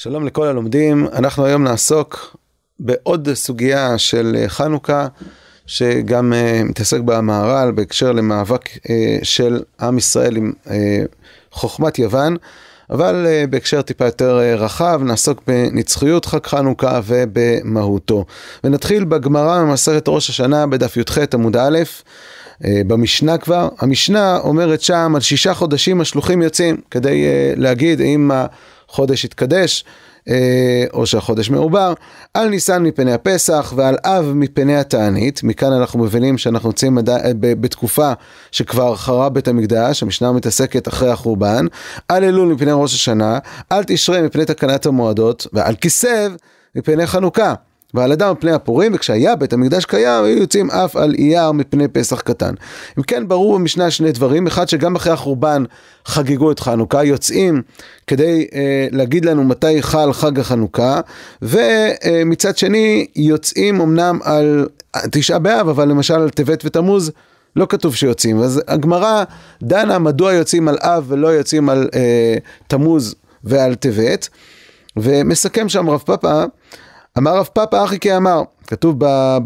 שלום לכל הלומדים, אנחנו היום נעסוק בעוד סוגיה של חנוכה, שגם uh, מתעסק במהר"ל בהקשר למאבק uh, של עם ישראל עם uh, חוכמת יוון, אבל uh, בהקשר טיפה יותר uh, רחב, נעסוק בנצחיות חג חנוכה ובמהותו. ונתחיל בגמרא ממסכת ראש השנה בדף י"ח עמוד א', uh, במשנה כבר. המשנה אומרת שם על שישה חודשים השלוחים יוצאים, כדי uh, להגיד אם החודש יתקדש. או שהחודש מעובר, על ניסן מפני הפסח ועל אב מפני התענית, מכאן אנחנו מבינים שאנחנו נמצאים בתקופה שכבר חרב בית המקדש, המשנה מתעסקת אחרי החורבן, על אלול מפני ראש השנה, על תשרי מפני תקנת המועדות, ועל כיסב מפני חנוכה. ועל אדם מפני הפורים, וכשהיה בית המקדש קיים, היו יוצאים אף על אייר מפני פסח קטן. אם כן, ברור במשנה שני דברים, אחד שגם אחרי החורבן חגגו את חנוכה, יוצאים כדי אה, להגיד לנו מתי חל חג החנוכה, ומצד שני, יוצאים אמנם על תשעה באב, אבל למשל על טבת ותמוז, לא כתוב שיוצאים. אז הגמרא דנה מדוע יוצאים על אב ולא יוצאים על אה, תמוז ועל טבת, ומסכם שם רב פאפא אמר רב פאפא אחי כאמר, כתוב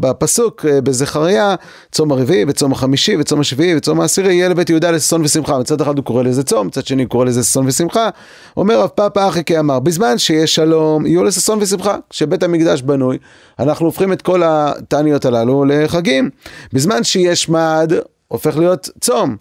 בפסוק אה, בזכריה, צום הרביעי וצום החמישי וצום השביעי וצום העשירי יהיה לבית יהודה לששון ושמחה. מצד אחד הוא קורא לזה צום, מצד שני הוא קורא לזה ששון ושמחה. אומר רב פאפא אחי כאמר, בזמן שיש שלום יהיו לששון ושמחה. כשבית המקדש בנוי, אנחנו הופכים את כל התעניות הללו לחגים. בזמן שיש מד, הופך להיות צום.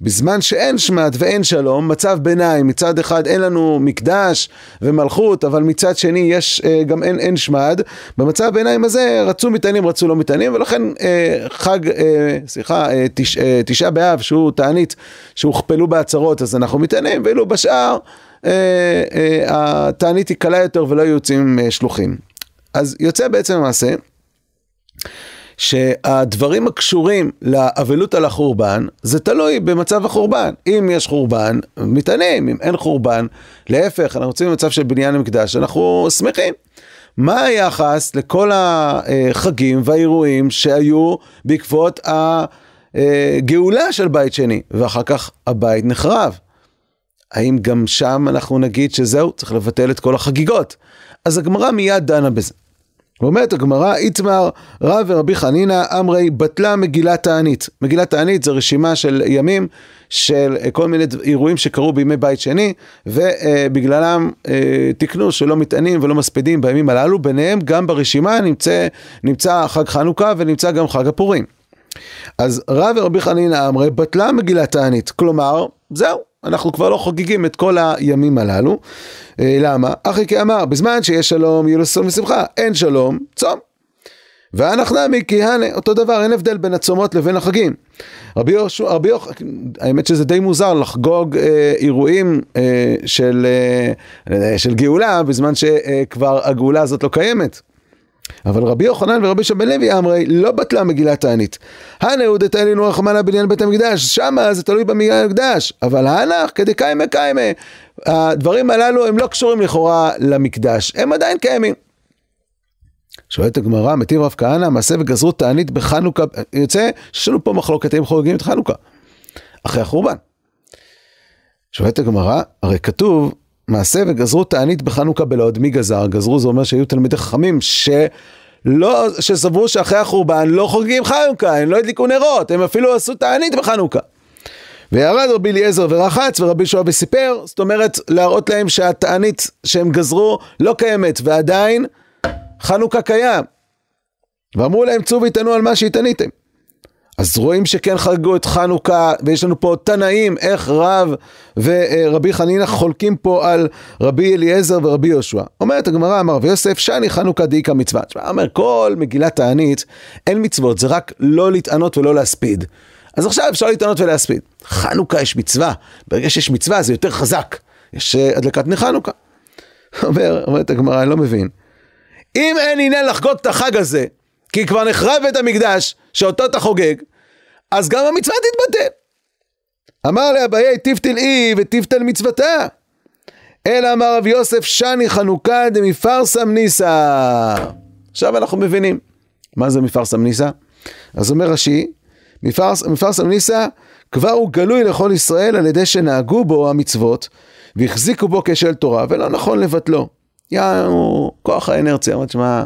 בזמן שאין שמד ואין שלום, מצב ביניים, מצד אחד אין לנו מקדש ומלכות, אבל מצד שני יש, אה, גם אין, אין שמד, במצב ביניים הזה רצו מטענים, רצו לא מטענים, ולכן אה, חג, אה, סליחה, אה, תש, אה, תשעה באב, שהוא תענית, שהוכפלו בהצהרות, אז אנחנו מטענים, ואילו בשאר אה, אה, התענית היא קלה יותר ולא יוצאים אה, שלוחים. אז יוצא בעצם המעשה שהדברים הקשורים לאבלות על החורבן, זה תלוי במצב החורבן. אם יש חורבן, מתענים, אם אין חורבן, להפך, אנחנו רוצים במצב של בניין המקדש, אנחנו שמחים. מה היחס לכל החגים והאירועים שהיו בעקבות הגאולה של בית שני, ואחר כך הבית נחרב? האם גם שם אנחנו נגיד שזהו, צריך לבטל את כל החגיגות? אז הגמרא מיד דנה בזה. ואומרת הגמרא, איתמר רב ורבי חנינא אמרי בטלה מגילת תענית. מגילת תענית זה רשימה של ימים של כל מיני אירועים שקרו בימי בית שני, ובגללם אה, תיקנו שלא מתענים ולא מספידים בימים הללו, ביניהם גם ברשימה נמצא, נמצא חג חנוכה ונמצא גם חג הפורים. אז רב ורבי חנינא אמרי בטלה מגילת תענית, כלומר, זהו, אנחנו כבר לא חוגגים את כל הימים הללו. אה, למה? אחי כאמר, בזמן שיש שלום יהיו לו ששון ושמחה, אין שלום, צום. ואנחנו נמי כי הנה, אותו דבר, אין הבדל בין הצומות לבין החגים. רבי יהושע, רבי יוחנן, האמת שזה די מוזר לחגוג אה, אירועים אה, של, אה, של גאולה בזמן שכבר הגאולה הזאת לא קיימת. אבל רבי יוחנן ורבי שבן לוי אמרי לא בטלה מגילת תענית. הנאו דתאלינו רחמנא בניין בית המקדש, שמה זה תלוי במגילת המקדש, אבל הנח כדקיימה קיימה. הדברים הללו הם לא קשורים לכאורה למקדש, הם עדיין קיימים. שואלת הגמרא, מטיב רב כהנא, מעשה וגזרות תענית בחנוכה, יוצא שיש לנו פה מחלוקת אם חוגגים את חנוכה, אחרי החורבן. שואלת הגמרא, הרי כתוב מעשה וגזרו תענית בחנוכה בלוד, מי גזר? גזרו זה אומר שהיו תלמידי חכמים שלא, שסברו שאחרי החורבן לא חוגגים חנוכה, הם לא הדליקו נרות, הם אפילו עשו תענית בחנוכה. וירד רבי אליעזר ורחץ ורבי שועה וסיפר, זאת אומרת להראות להם שהתענית שהם גזרו לא קיימת ועדיין חנוכה קיים. ואמרו להם צאו ויתענו על מה שהתעניתם. אז רואים שכן חגגו את חנוכה, ויש לנו פה תנאים, איך רב ורבי חנינא חולקים פה על רבי אליעזר ורבי יהושע. אומרת הגמרא, אמר רבי יוסף, שני חנוכה דאיכא מצווה. תשמע, אומר, כל מגילת תענית, אין מצוות, זה רק לא להתענות ולא להספיד. אז עכשיו אפשר להתענות ולהספיד. חנוכה יש מצווה, ברגע שיש מצווה זה יותר חזק. יש אה, הדלקת נר חנוכה. אומר, אומרת הגמרא, אני לא מבין. אם אין עניין לחגוג את החג הזה, כי כבר נחרב בית המקדש, שאותו אתה חוגג, אז גם המצווה תתבטל. אמר לאביי תפתל אי ותפתל מצוותה. אלא אמר רב יוסף שני חנוכה דמפרסם ניסה. עכשיו אנחנו מבינים. מה זה מפרסם ניסה? אז אומר רש"י, מפרס, מפרסם ניסה כבר הוא גלוי לכל ישראל על ידי שנהגו בו המצוות והחזיקו בו כשל תורה ולא נכון לבטלו. יענו, כוח האנרציה, אמרת שמע,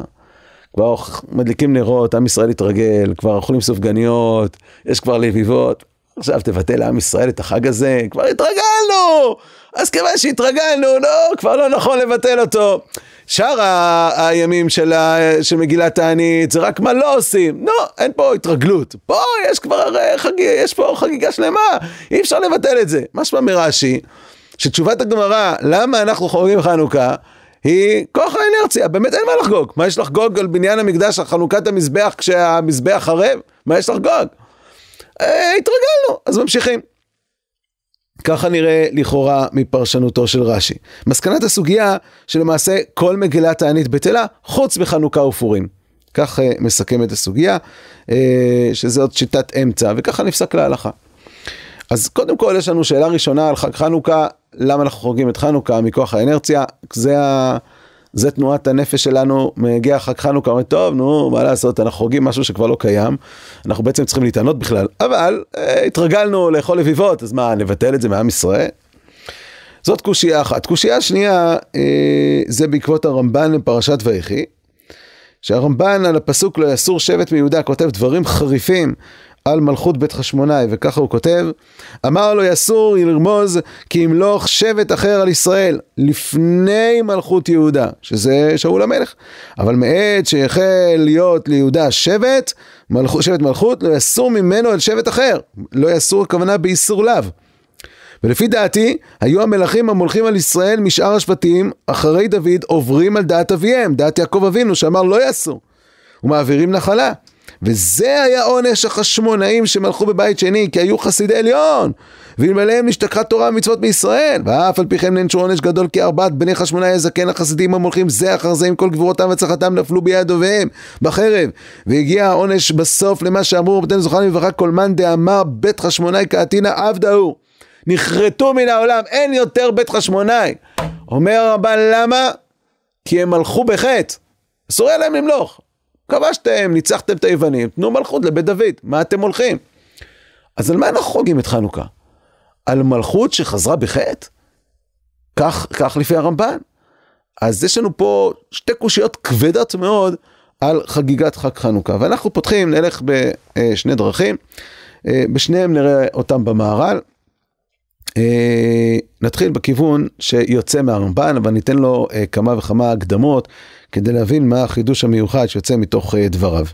כבר מדליקים נרות, עם ישראל התרגל, כבר אוכלים סופגניות, יש כבר לביבות, עכשיו תבטל לעם ישראל את החג הזה, כבר התרגלנו! אז כיוון שהתרגלנו, לא, כבר לא נכון לבטל אותו. שאר הימים של, של מגילת תענית, זה רק מה לא עושים. לא, אין פה התרגלות. פה יש כבר חגיגה, יש פה חגיגה שלמה, אי אפשר לבטל את זה. משמע מרש"י, שתשובת הגמרא, למה אנחנו חוגגים חנוכה, היא כוח האנרציה, באמת אין מה לחגוג. מה יש לחגוג על בניין המקדש, על חנוכת המזבח כשהמזבח חרב? מה יש לחגוג? אה, התרגלנו, אז ממשיכים. ככה נראה לכאורה מפרשנותו של רש"י. מסקנת הסוגיה שלמעשה כל מגילת תענית בטלה חוץ מחנוכה ופורים. כך uh, מסכם את הסוגיה, uh, שזאת שיטת אמצע, וככה נפסק להלכה. אז קודם כל יש לנו שאלה ראשונה על חג חנוכה, למה אנחנו חוגגים את חנוכה מכוח האנרציה, זה ה... זה תנועת הנפש שלנו, מגיע חג חנוכה, אומרים, טוב, נו, מה לעשות, אנחנו חוגגים משהו שכבר לא קיים, אנחנו בעצם צריכים להתענות בכלל, אבל אה, התרגלנו לאכול לביבות, אז מה, נבטל את זה מעם ישראל? זאת קושייה אחת. קושייה שנייה, אה, זה בעקבות הרמב"ן בפרשת ויחי, שהרמב"ן על הפסוק לא יסור שבט מיהודה כותב דברים חריפים על מלכות בית חשמונאי, וככה הוא כותב, אמר לו יסור לרמוז כי ימלוך שבט אחר על ישראל לפני מלכות יהודה, שזה שאול המלך. אבל מעת שיחל להיות ליהודה שבט, מלכות, שבט מלכות, לא יסור ממנו על שבט אחר. לא יסור הכוונה באיסור לאו. ולפי דעתי, היו המלכים המולכים על ישראל משאר השבטים, אחרי דוד, עוברים על דעת אביהם, דעת יעקב אבינו, שאמר לא יעשו, ומעבירים נחלה. וזה היה עונש החשמונאים שמלכו בבית שני, כי היו חסידי עליון. ואלמלאם נשתכחה תורה ומצוות מישראל. ואף על פי כן נענשו עונש גדול כי ארבעת בני חשמונאי הזקן החסידים המולכים זה אחר זה עם כל גבורתם והצלחתם נפלו ביד אוהביהם בחרב. והגיע העונש בסוף למה שאמרו רבותינו זוכרנו לברכה כל מאן דאמר בית חשמונאי קעתינא עבדה הוא. נכרתו מן העולם, אין יותר בית חשמונאי. אומר הרמב"ן למה? כי הם מלכו בחטא. אסור היה להם למלוך. כבשתם, ניצחתם את היוונים, תנו מלכות לבית דוד, מה אתם הולכים? אז על מה אנחנו חוגגים את חנוכה? על מלכות שחזרה בחטא? כך, כך לפי הרמב"ן. אז יש לנו פה שתי קושיות כבדות מאוד על חגיגת חג חנוכה. ואנחנו פותחים, נלך בשני דרכים, בשניהם נראה אותם במהר"ל. נתחיל בכיוון שיוצא מהרמב"ן, אבל ניתן לו כמה וכמה הקדמות כדי להבין מה החידוש המיוחד שיוצא מתוך uh, דבריו.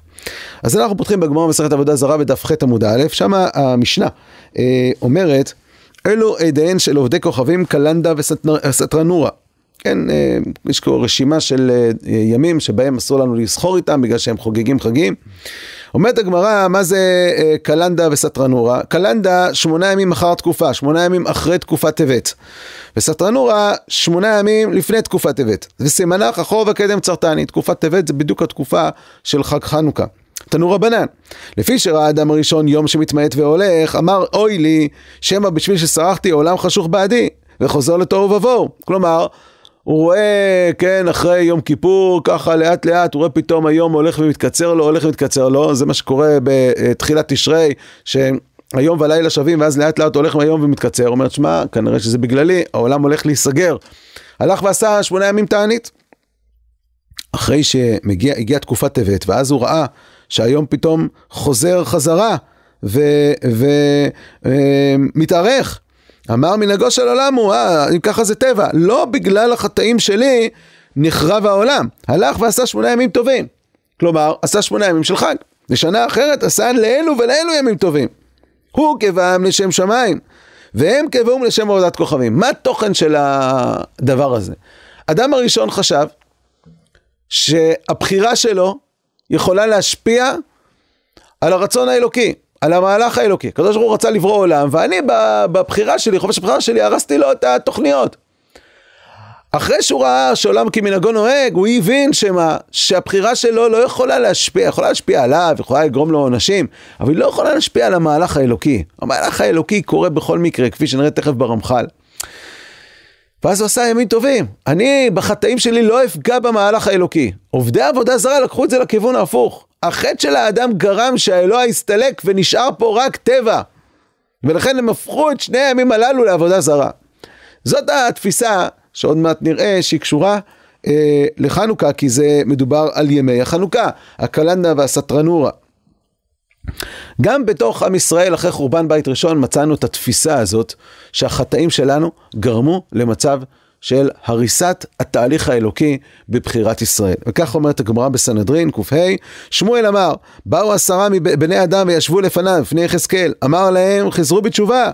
אז אנחנו פותחים בגמרא מסכת עבודה זרה בדף ח' עמוד א', שם המשנה uh, אומרת, אלו עדיהן של עובדי כוכבים קלנדה וסטרנורה. כן, uh, יש פה רשימה של uh, ימים שבהם אסור לנו לסחור איתם בגלל שהם חוגגים חגים. אומרת הגמרא, מה זה uh, קלנדה וסטרנורה? קלנדה, שמונה ימים אחר תקופה, שמונה ימים אחרי תקופת טבת. וסטרנורה, שמונה ימים לפני תקופת טבת. וסימנך אחור וקדם צרתני. תקופת טבת זה בדיוק התקופה של חג חנוכה. תנו רבנן, לפי שראה האדם הראשון יום שמתמעט והולך, אמר אוי לי, שמא בשביל שסרחתי עולם חשוך בעדי, וחוזר לתוהו ובוהו. כלומר, הוא רואה, כן, אחרי יום כיפור, ככה לאט לאט, הוא רואה פתאום היום הולך ומתקצר לו, הולך ומתקצר לו, זה מה שקורה בתחילת תשרי, שהיום והלילה שווים, ואז לאט לאט הולך מהיום ומתקצר, אומר, שמע, כנראה שזה בגללי, העולם הולך להיסגר. הלך ועשה שמונה ימים תענית. אחרי שהגיעה תקופת טבת, ואז הוא ראה שהיום פתאום חוזר חזרה ומתארך. אמר מנהגו של עולם הוא, אה, אם ככה זה טבע. לא בגלל החטאים שלי נחרב העולם. הלך ועשה שמונה ימים טובים. כלומר, עשה שמונה ימים של חג. לשנה אחרת עשה לאלו ולאלו ימים טובים. הוא כבם לשם שמיים, והם כבום לשם עבודת כוכבים. מה התוכן של הדבר הזה? אדם הראשון חשב שהבחירה שלו יכולה להשפיע על הרצון האלוקי. על המהלך האלוקי. הקדוש ברוך הוא רצה לברוא עולם, ואני בבחירה שלי, חופש הבחירה שלי, הרסתי לו את התוכניות. אחרי שהוא ראה שעולם כמנהגו נוהג, הוא הבין שמה, שהבחירה שלו לא יכולה להשפיע, יכולה להשפיע עליו, יכולה לגרום לו עונשים, אבל היא לא יכולה להשפיע על המהלך האלוקי. המהלך האלוקי קורה בכל מקרה, כפי שנראה תכף ברמח"ל. ואז הוא עשה ימים טובים. אני בחטאים שלי לא אפגע במהלך האלוקי. עובדי עבודה זרה לקחו את זה לכיוון ההפוך. החטא של האדם גרם שהאלוה הסתלק ונשאר פה רק טבע. ולכן הם הפכו את שני הימים הללו לעבודה זרה. זאת התפיסה שעוד מעט נראה שהיא קשורה אה, לחנוכה, כי זה מדובר על ימי החנוכה, הקלנדה והסטרנורה. גם בתוך עם ישראל אחרי חורבן בית ראשון מצאנו את התפיסה הזאת שהחטאים שלנו גרמו למצב של הריסת התהליך האלוקי בבחירת ישראל. וכך אומרת הגמרא בסנהדרין, קה, שמואל אמר, באו עשרה מבני אדם וישבו לפניו, לפני יחזקאל, אמר להם, חזרו בתשובה.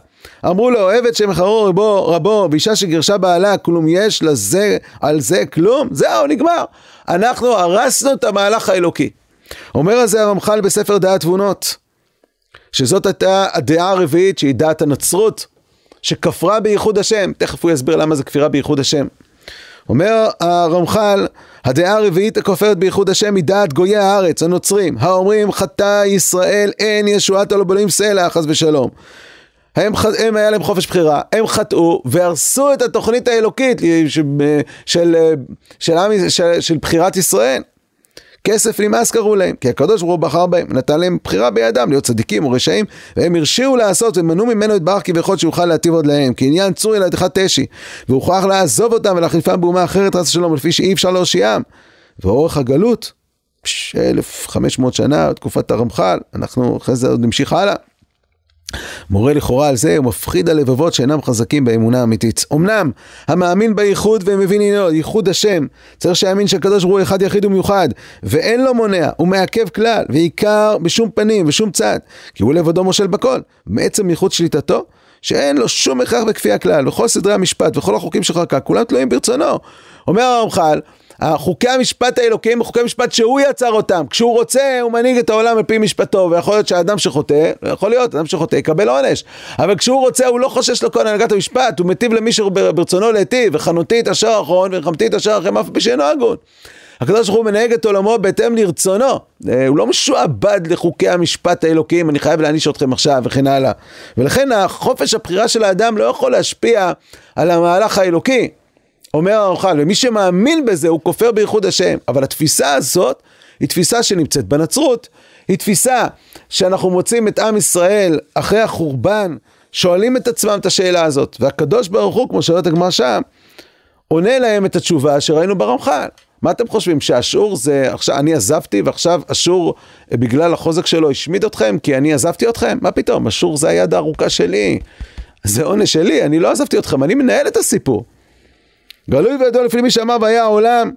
אמרו לו, עבד שמחרו רבו, רבו, ואישה שגירשה בעלה, כלום יש לזה, על זה כלום? זהו, נגמר. אנחנו הרסנו את המהלך האלוקי. אומר על זה הרמח"ל בספר דעת תבונות, שזאת הייתה הדעה הרביעית שהיא דעת הנצרות, שכפרה בייחוד השם, תכף הוא יסביר למה זה כפירה בייחוד השם. אומר הרמח"ל, הדעה הרביעית הכופרת בייחוד השם היא דעת גויי הארץ, הנוצרים, האומרים חטא ישראל אין ישועת הלא בלויים סלע, חס ושלום. הם, הם היה להם חופש בחירה, הם חטאו והרסו את התוכנית האלוקית של, של, של, של, של בחירת ישראל. כסף נמאס קראו להם, כי הקדוש ברוך הוא בחר בהם, נתן להם בחירה בידם להיות צדיקים או רשעים, והם הרשיעו לעשות ומנעו ממנו את ברך כביכול שיוכל להטיב עוד להם, כי עניין צור ילדך תשי, והוכרח לעזוב אותם ולהחליפם באומה אחרת חס ושלום, לפי שאי אפשר להושיעם. ואורך הגלות, 1500 שנה, תקופת הרמח"ל, אנחנו אחרי זה עוד נמשיך הלאה. מורה לכאורה על זה, הוא מפחיד הלבבות שאינם חזקים באמונה האמיתית. אמנם, המאמין בייחוד ומבין עניינו, ייחוד השם, צריך שיאמין שהקדוש ברוך הוא אחד יחיד ומיוחד, ואין לו מונע, הוא מעכב כלל, ועיקר בשום פנים ושום צד, כי הוא לבדו מושל בכל, מעצם ייחוד שליטתו, שאין לו שום הכרח בכפייה כלל, וכל סדרי המשפט וכל החוקים של חלקה, כולם תלויים ברצונו. אומר הרמח"ל, חוקי המשפט האלוקיים הם חוקי משפט שהוא יצר אותם. כשהוא רוצה, הוא מנהיג את העולם על פי משפטו, ויכול להיות שהאדם שחוטא, יכול להיות, אדם שחוטא יקבל עונש. אבל כשהוא רוצה, הוא לא חושש לכל הנהגת המשפט, הוא מטיב למי שברצונו להיטיב, וחנותי את אשר האחרון, ורחמתי את אשר אחריהם אף פי שאינו הגון. הקדוש ברוך הוא מנהג את עולמו בהתאם לרצונו, אה, הוא לא משועבד לחוקי המשפט האלוקיים, אני חייב להעניש אתכם עכשיו וכן הלאה. ולכן החופש הבחירה של האדם לא יכול להשפיע על המהלך האלוקי. אומר הרמח"ל, ומי שמאמין בזה הוא כופר בייחוד השם. אבל התפיסה הזאת היא תפיסה שנמצאת בנצרות, היא תפיסה שאנחנו מוצאים את עם ישראל אחרי החורבן, שואלים את עצמם את השאלה הזאת, והקדוש ברוך הוא, כמו שואלת הגמרא שם, עונה להם את התשובה שראינו ברמח"ל. מה אתם חושבים, שאשור זה, עכשיו אני עזבתי ועכשיו אשור בגלל החוזק שלו השמיד אתכם כי אני עזבתי אתכם? מה פתאום, אשור זה היד הארוכה שלי, זה עונש שלי, אני לא עזבתי אתכם, אני מנהל את הסיפור. גלוי וידוע לפי מי שאמר והיה העולם,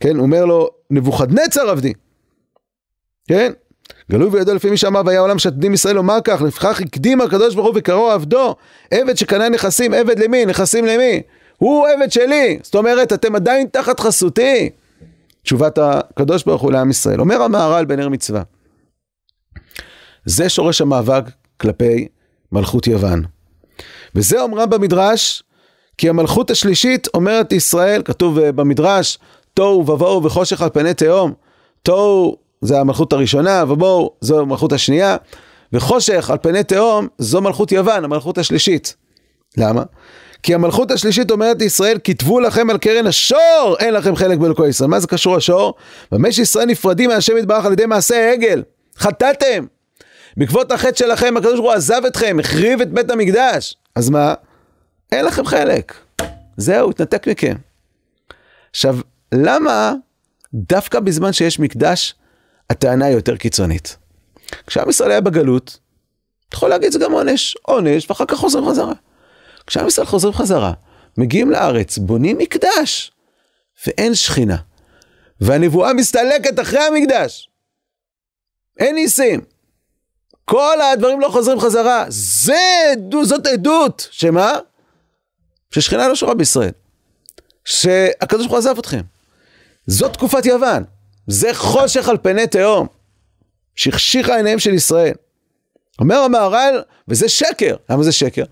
כן, אומר לו, נבוכדנצר עבדי, כן, גלוי וידוע לפי מי שאמר והיה העולם שתדים ישראל לומר כך, לפיכך הקדים הקדוש ברוך הוא וקראו עבדו, עבד שקנה נכסים, עבד למי, נכסים למי, הוא עבד שלי, זאת אומרת, אתם עדיין תחת חסותי. תשובת הקדוש ברוך הוא לעם ישראל. אומר המהר"ל בנר מצווה, זה שורש המאבק כלפי מלכות יוון. וזה אומרה במדרש כי המלכות השלישית אומרת ישראל, כתוב אה, במדרש, תוהו ובוהו וחושך על פני תהום. תוהו זה המלכות הראשונה, ובואו זו המלכות השנייה, וחושך על פני תהום זו מלכות יוון, המלכות השלישית. למה? כי המלכות השלישית אומרת לישראל, כתבו לכם על קרן השור, אין לכם חלק באלוקי ישראל. מה זה קשור השור? במה שישראל נפרדים מהשם יתברך על ידי מעשה העגל. חטאתם. בעקבות החטא שלכם, הקדוש ברוך הוא עזב אתכם, החריב את בית המקדש. אז מה? אין לכם חלק. זהו, התנתק מכם. עכשיו, למה דווקא בזמן שיש מקדש, הטענה היא יותר קיצונית? כשעם ישראל היה בגלות, אתה יכול להגיד זה גם עונש, עונש, ואחר כך חוזרים חזרה. כשעם ישראל חוזרים חזרה, מגיעים לארץ, בונים מקדש, ואין שכינה. והנבואה מסתלקת אחרי המקדש. אין ניסים. כל הדברים לא חוזרים חזרה. זה, זאת עדות, שמה? ששכינה לא שורה בישראל. שהקדוש ברוך הוא עזב אתכם. זאת תקופת יוון. זה חושך על פני תהום. שהחשיכה עיניהם של ישראל. אומר המהר"ל, וזה שקר. למה זה שקר?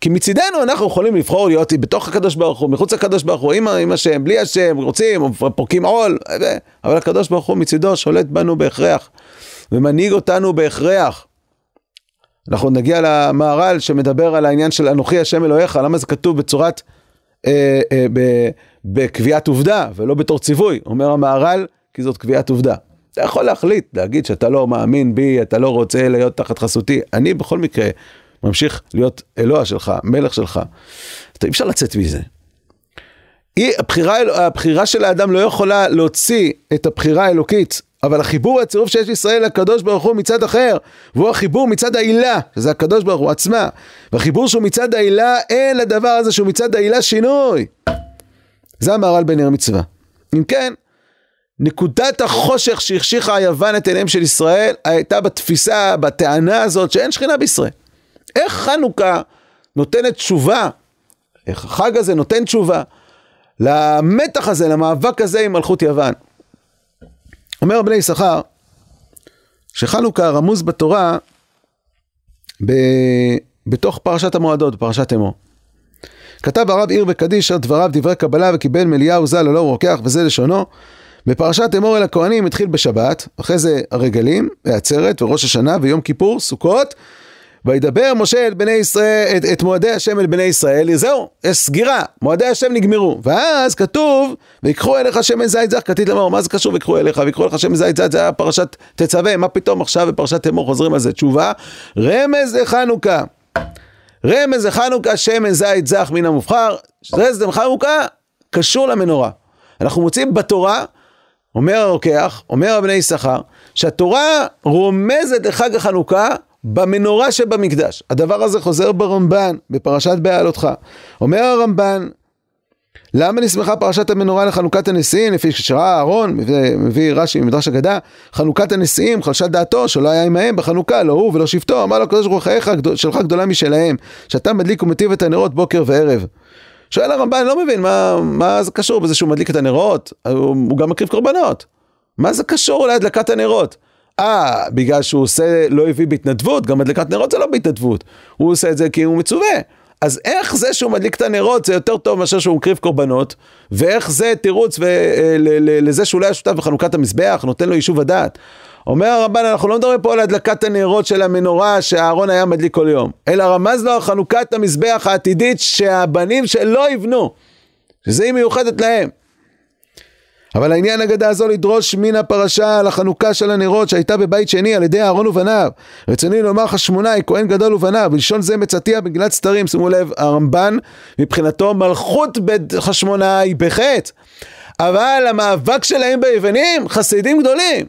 כי מצידנו אנחנו יכולים לבחור להיות בתוך הקדוש ברוך הוא, מחוץ לקדוש ברוך הוא, עם, עם השם, בלי השם, רוצים, פורקים עול, אבל הקדוש ברוך הוא מצידו שולט בנו בהכרח, ומנהיג אותנו בהכרח. אנחנו נגיע למהר"ל שמדבר על העניין של אנוכי השם אלוהיך, למה זה כתוב בצורת, אה, אה, בקביעת עובדה ולא בתור ציווי, אומר המהר"ל, כי זאת קביעת עובדה. אתה יכול להחליט, להגיד שאתה לא מאמין בי, אתה לא רוצה להיות תחת חסותי, אני בכל מקרה ממשיך להיות אלוה שלך, מלך שלך. אתה אי אפשר לצאת מזה. היא, הבחירה, הבחירה של האדם לא יכולה להוציא את הבחירה האלוקית, אבל החיבור והצירוף שיש לישראל לקדוש ברוך הוא מצד אחר, והוא החיבור מצד העילה, שזה הקדוש ברוך הוא עצמה, והחיבור שהוא מצד העילה, אין לדבר הזה שהוא מצד העילה שינוי. זה המהר"ל בנר מצווה. אם כן, נקודת החושך שהחשיכה היוון את עיניהם של ישראל, הייתה בתפיסה, בטענה הזאת שאין שכינה בישראל. איך חנוכה נותנת תשובה, איך החג הזה נותן תשובה למתח הזה, למאבק הזה עם מלכות יוון. אומר בני יששכר, שחנוכה רמוז בתורה ב... בתוך פרשת המועדות, פרשת אמור. כתב הרב עיר וקדיש דבריו דברי קבלה וקיבל מליהו ז"ל הלא הוא רוקח וזה לשונו. בפרשת אמור אל הכהנים התחיל בשבת, אחרי זה הרגלים, העצרת וראש השנה ויום כיפור, סוכות. וידבר משה את בני ישראל, את, את מועדי השם אל בני ישראל, זהו, יש סגירה, מועדי השם נגמרו. ואז כתוב, ויקחו אליך שמן זית זך, כתית לאמור, מה זה קשור ויקחו אליך, ויקחו אליך שמן זית זך, זה היה פרשת תצווה, מה פתאום עכשיו בפרשת אמור חוזרים על זה? תשובה, רמז לחנוכה. רמז לחנוכה, שמן זית זך מן המובחר, רמז לחנוכה, קשור למנורה. אנחנו מוצאים בתורה, אומר הרוקח, אומר הבני יששכר, שהתורה רומזת לחג החנוכה במנורה שבמקדש. הדבר הזה חוזר ברמב"ן, בפרשת בעלותך. אומר הרמב"ן, למה נסמכה פרשת המנורה לחנוכת הנשיאים, לפי שראה אהרון, מביא, רש"י ממדרש אגדה, חנוכת הנשיאים, חלשה דעתו, שלא היה עמהם בחנוכה, לא הוא ולא שבטו, אמר לו הקדוש ברוך הוא שלך גדולה משלהם, שאתה מדליק ומטיב את הנרות בוקר וערב. שואל הרמב"ן, לא מבין, מה, מה זה קשור בזה שהוא מדליק את הנרות? הוא, הוא גם מקריב קורבנות. מה זה קשור להדלקת הנרות? אה, בגלל שהוא עושה, לא הביא בהתנדבות, גם מדלקת נרות זה לא בהתנדבות. הוא עושה את זה כי הוא מצווה. אז איך זה שהוא מדליק את הנרות זה יותר טוב מאשר שהוא מקריב קורבנות, ואיך זה תירוץ אה, לזה שהוא לא היה שותף בחנוכת המזבח, נותן לו יישוב הדעת. אומר הרמב"ן, אנחנו לא מדברים פה על הדלקת הנרות של המנורה שאהרון היה מדליק כל יום, אלא רמז לו על חנוכת המזבח העתידית שהבנים שלו יבנו, שזה היא מיוחדת להם. אבל העניין אגדה הזו לדרוש מן הפרשה על החנוכה של הנרות שהייתה בבית שני על ידי אהרון ובניו. רצוני לומר חשמונאי, כהן גדול ובניו, בלשון זה מצאתיה בגלת סתרים, שימו לב, הרמב"ן מבחינתו מלכות בית חשמונאי בחטא. אבל המאבק שלהם ביוונים, חסידים גדולים.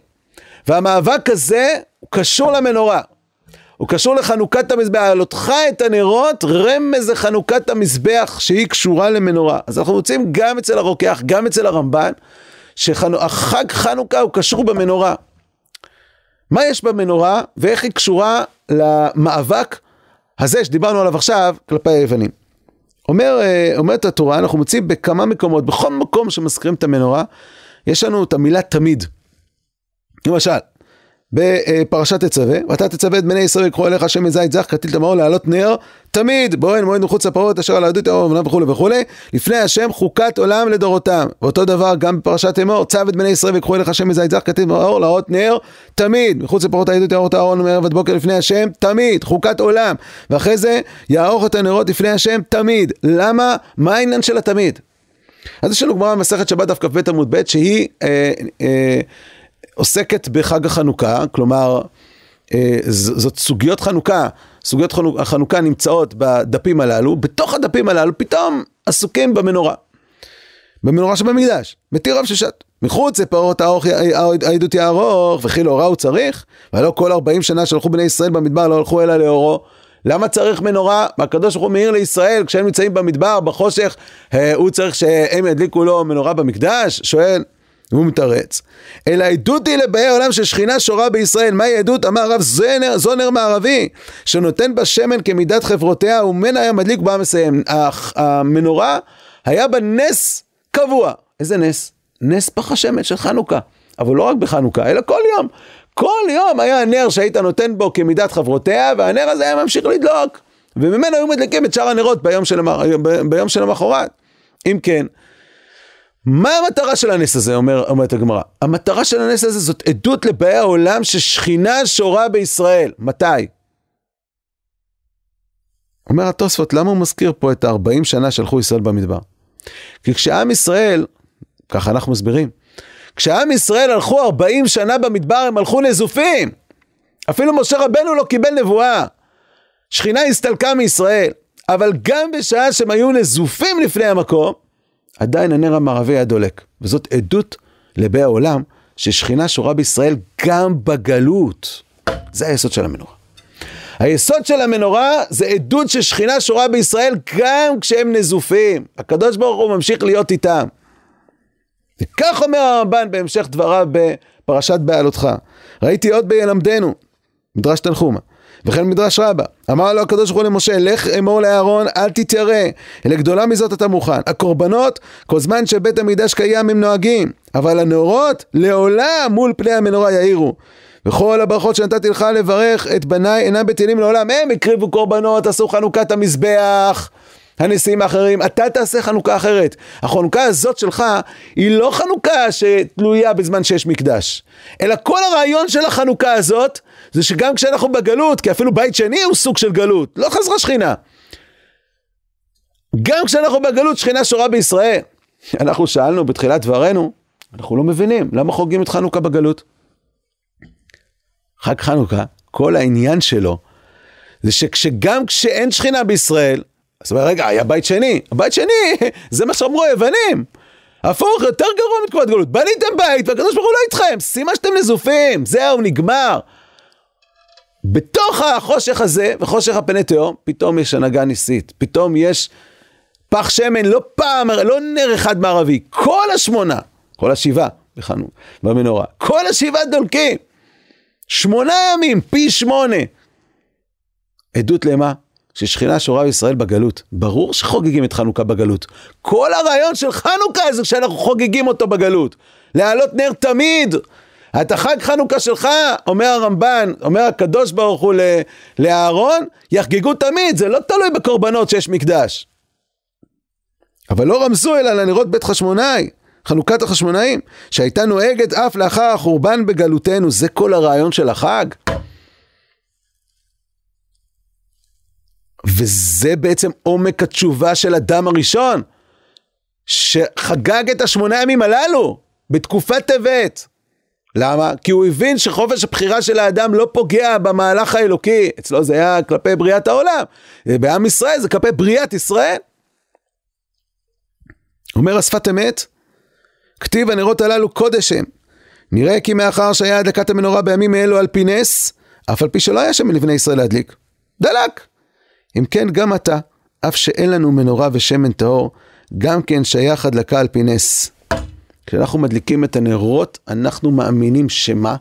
והמאבק הזה הוא קשור למנורה. הוא קשור לחנוכת המזבח, העלותך את הנרות, רמז לחנוכת המזבח שהיא קשורה למנורה. אז אנחנו מוצאים גם אצל הרוקח, גם אצל הרמב"ן, שהחג חנוכה הוא קשור במנורה. מה יש במנורה ואיך היא קשורה למאבק הזה שדיברנו עליו עכשיו כלפי היוונים. אומר, אה, אומרת התורה, אנחנו מוצאים בכמה מקומות, בכל מקום שמזכירים את המנורה, יש לנו את המילה תמיד. למשל, בפרשת תצווה, ואתה תצווה את בני ישראל יקחו אליך שם מזית זך, כתיל תמרו לעלות נר, תמיד בואן מועד מחוץ לפרות אשר על העדות יאמר אמנם וכולי וכולי, לפני השם חוקת עולם לדורותם. ואותו דבר גם בפרשת אמור, צו את בני ישראל ויקחו אליך שם מזית זך, כתיל תמרו לעלות נר, תמיד, מחוץ לפרות העדות יאמר אהרון מערב עד בוקר לפני השם, תמיד, חוקת עולם. ואחרי זה, יערוך את הנרות לפני השם, תמיד. למה? מה העניין של התמיד? אז יש לנו גמרא במסכת שבת דף כ"ב עמוד ב' שהיא אה, אה, עוסקת בחג החנוכה, כלומר, אה, זאת סוגיות חנוכה, סוגיות החנוכה נמצאות בדפים הללו, בתוך הדפים הללו פתאום עסוקים במנורה. במנורה שבמקדש, מתיר רב ששת. מחוץ לפרות הארוך העדות יערוך, וכי לאורה הוא צריך, ולא כל 40 שנה שהלכו בני ישראל במדבר לא הלכו אלא לאורו. למה צריך מנורה? והקדוש ברוך הוא מאיר לישראל כשהם נמצאים במדבר, בחושך, אה, הוא צריך שהם ידליקו לו מנורה במקדש? שואל. והוא מתרץ. אלא עדות היא לבאי העולם ששכינה שורה בישראל. מהי עדות? אמר הרב זונר, זונר מערבי, שנותן בה שמן כמידת חברותיה, וממנה היה מדליק ובה מסיים. המנורה היה בה נס קבוע. איזה נס? נס פח השמן של חנוכה. אבל לא רק בחנוכה, אלא כל יום. כל יום היה נר שהיית נותן בו כמידת חברותיה, והנר הזה היה ממשיך לדלוק. וממנו היו מדליקים את שאר הנרות ביום של, ביום. אם כן, מה המטרה של הנס הזה, אומר, אומרת הגמרא? המטרה של הנס הזה זאת עדות לבאי העולם ששכינה שורה בישראל. מתי? אומר התוספות, למה הוא מזכיר פה את ה-40 שנה שהלכו ישראל במדבר? כי כשעם ישראל, ככה אנחנו מסבירים, כשעם ישראל הלכו 40 שנה במדבר, הם הלכו נזופים. אפילו משה רבנו לא קיבל נבואה. שכינה הסתלקה מישראל. אבל גם בשעה שהם היו נזופים לפני המקום, עדיין הנר המערבי היה דולק. וזאת עדות לבאי העולם ששכינה שורה בישראל גם בגלות. זה היסוד של המנורה. היסוד של המנורה זה עדות ששכינה שורה בישראל גם כשהם נזופים. הקדוש ברוך הוא ממשיך להיות איתם. וכך אומר הרמב"ן בהמשך דבריו בפרשת בעלותך. ראיתי עוד בילמדנו, מדרש תנחומה. וכן מדרש רבה, אמר לו הקדוש ברוך הוא למשה, לך אמור לאהרון, אל תתיירא, אלא גדולה מזאת אתה מוכן. הקורבנות, כל זמן שבית המקדש קיים הם נוהגים, אבל הנאורות לעולם מול פני המנורה יאירו. וכל הברכות שנתתי לך לברך את בניי אינם בטלים לעולם, הם הקריבו קורבנות, עשו חנוכת המזבח. הנשיאים האחרים, אתה תעשה חנוכה אחרת. החנוכה הזאת שלך היא לא חנוכה שתלויה בזמן שיש מקדש, אלא כל הרעיון של החנוכה הזאת זה שגם כשאנחנו בגלות, כי אפילו בית שני הוא סוג של גלות, לא חזרה שכינה. גם כשאנחנו בגלות, שכינה שורה בישראל. אנחנו שאלנו בתחילת דברינו, אנחנו לא מבינים, למה חוגגים את חנוכה בגלות? חג חנוכה, כל העניין שלו, זה שגם כשאין שכינה בישראל, אז הוא אומר, רגע, היה בית שני. הבית שני, זה מה שאמרו היוונים. הפוך, יותר גרוע מתקופת גלות. בניתם בית, והקדוש ברוך הוא לא איתכם. שאתם נזופים, זהו, נגמר. בתוך החושך הזה, וחושך הפני תהום, פתאום יש הנהגה ניסית. פתאום יש פח שמן, לא פעם, לא נר אחד מערבי. כל השמונה, כל השבעה, בכנו, במנורה. כל השבעה דולקים. שמונה ימים, פי שמונה. עדות למה? ששכינה שורה בישראל בגלות. ברור שחוגגים את חנוכה בגלות. כל הרעיון של חנוכה זה שאנחנו חוגגים אותו בגלות. להעלות נר תמיד. את החג חנוכה שלך, אומר הרמב"ן, אומר הקדוש ברוך הוא לאהרון, יחגגו תמיד, זה לא תלוי בקורבנות שיש מקדש. אבל לא רמזו אלא לנרות בית חשמונאי, חנוכת החשמונאים, שהייתה נוהגת אף לאחר החורבן בגלותנו, זה כל הרעיון של החג. וזה בעצם עומק התשובה של אדם הראשון, שחגג את השמונה ימים הללו בתקופת טבת. למה? כי הוא הבין שחופש הבחירה של האדם לא פוגע במהלך האלוקי. אצלו זה היה כלפי בריאת העולם. בעם ישראל זה כלפי בריאת ישראל. אומר השפת אמת, כתיב הנרות הללו קודש הם. נראה כי מאחר שהיה הדלקת המנורה בימים אלו על פי נס, אף על פי שלא היה שם לבני ישראל להדליק. דלק. אם כן, גם אתה, אף שאין לנו מנורה ושמן טהור, גם כן שייך הדלקה על פי נס. כשאנחנו מדליקים את הנרות, אנחנו מאמינים שמה?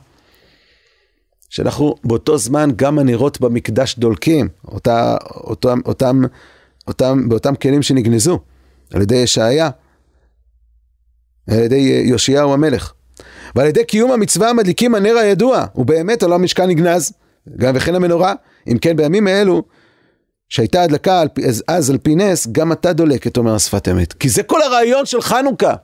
שאנחנו באותו זמן גם הנרות במקדש דולקים, אותה, אותם, אותם, אותם, באותם כלים שנגנזו על ידי ישעיה, על ידי יאשיהו המלך. ועל ידי קיום המצווה מדליקים הנר הידוע, ובאמת עולם משכן נגנז, גם וכן המנורה. אם כן בימים האלו שהייתה הדלקה אז, אז על פי נס, גם אתה דולקת, אומר השפת אמת. כי זה כל הרעיון של חנוכה.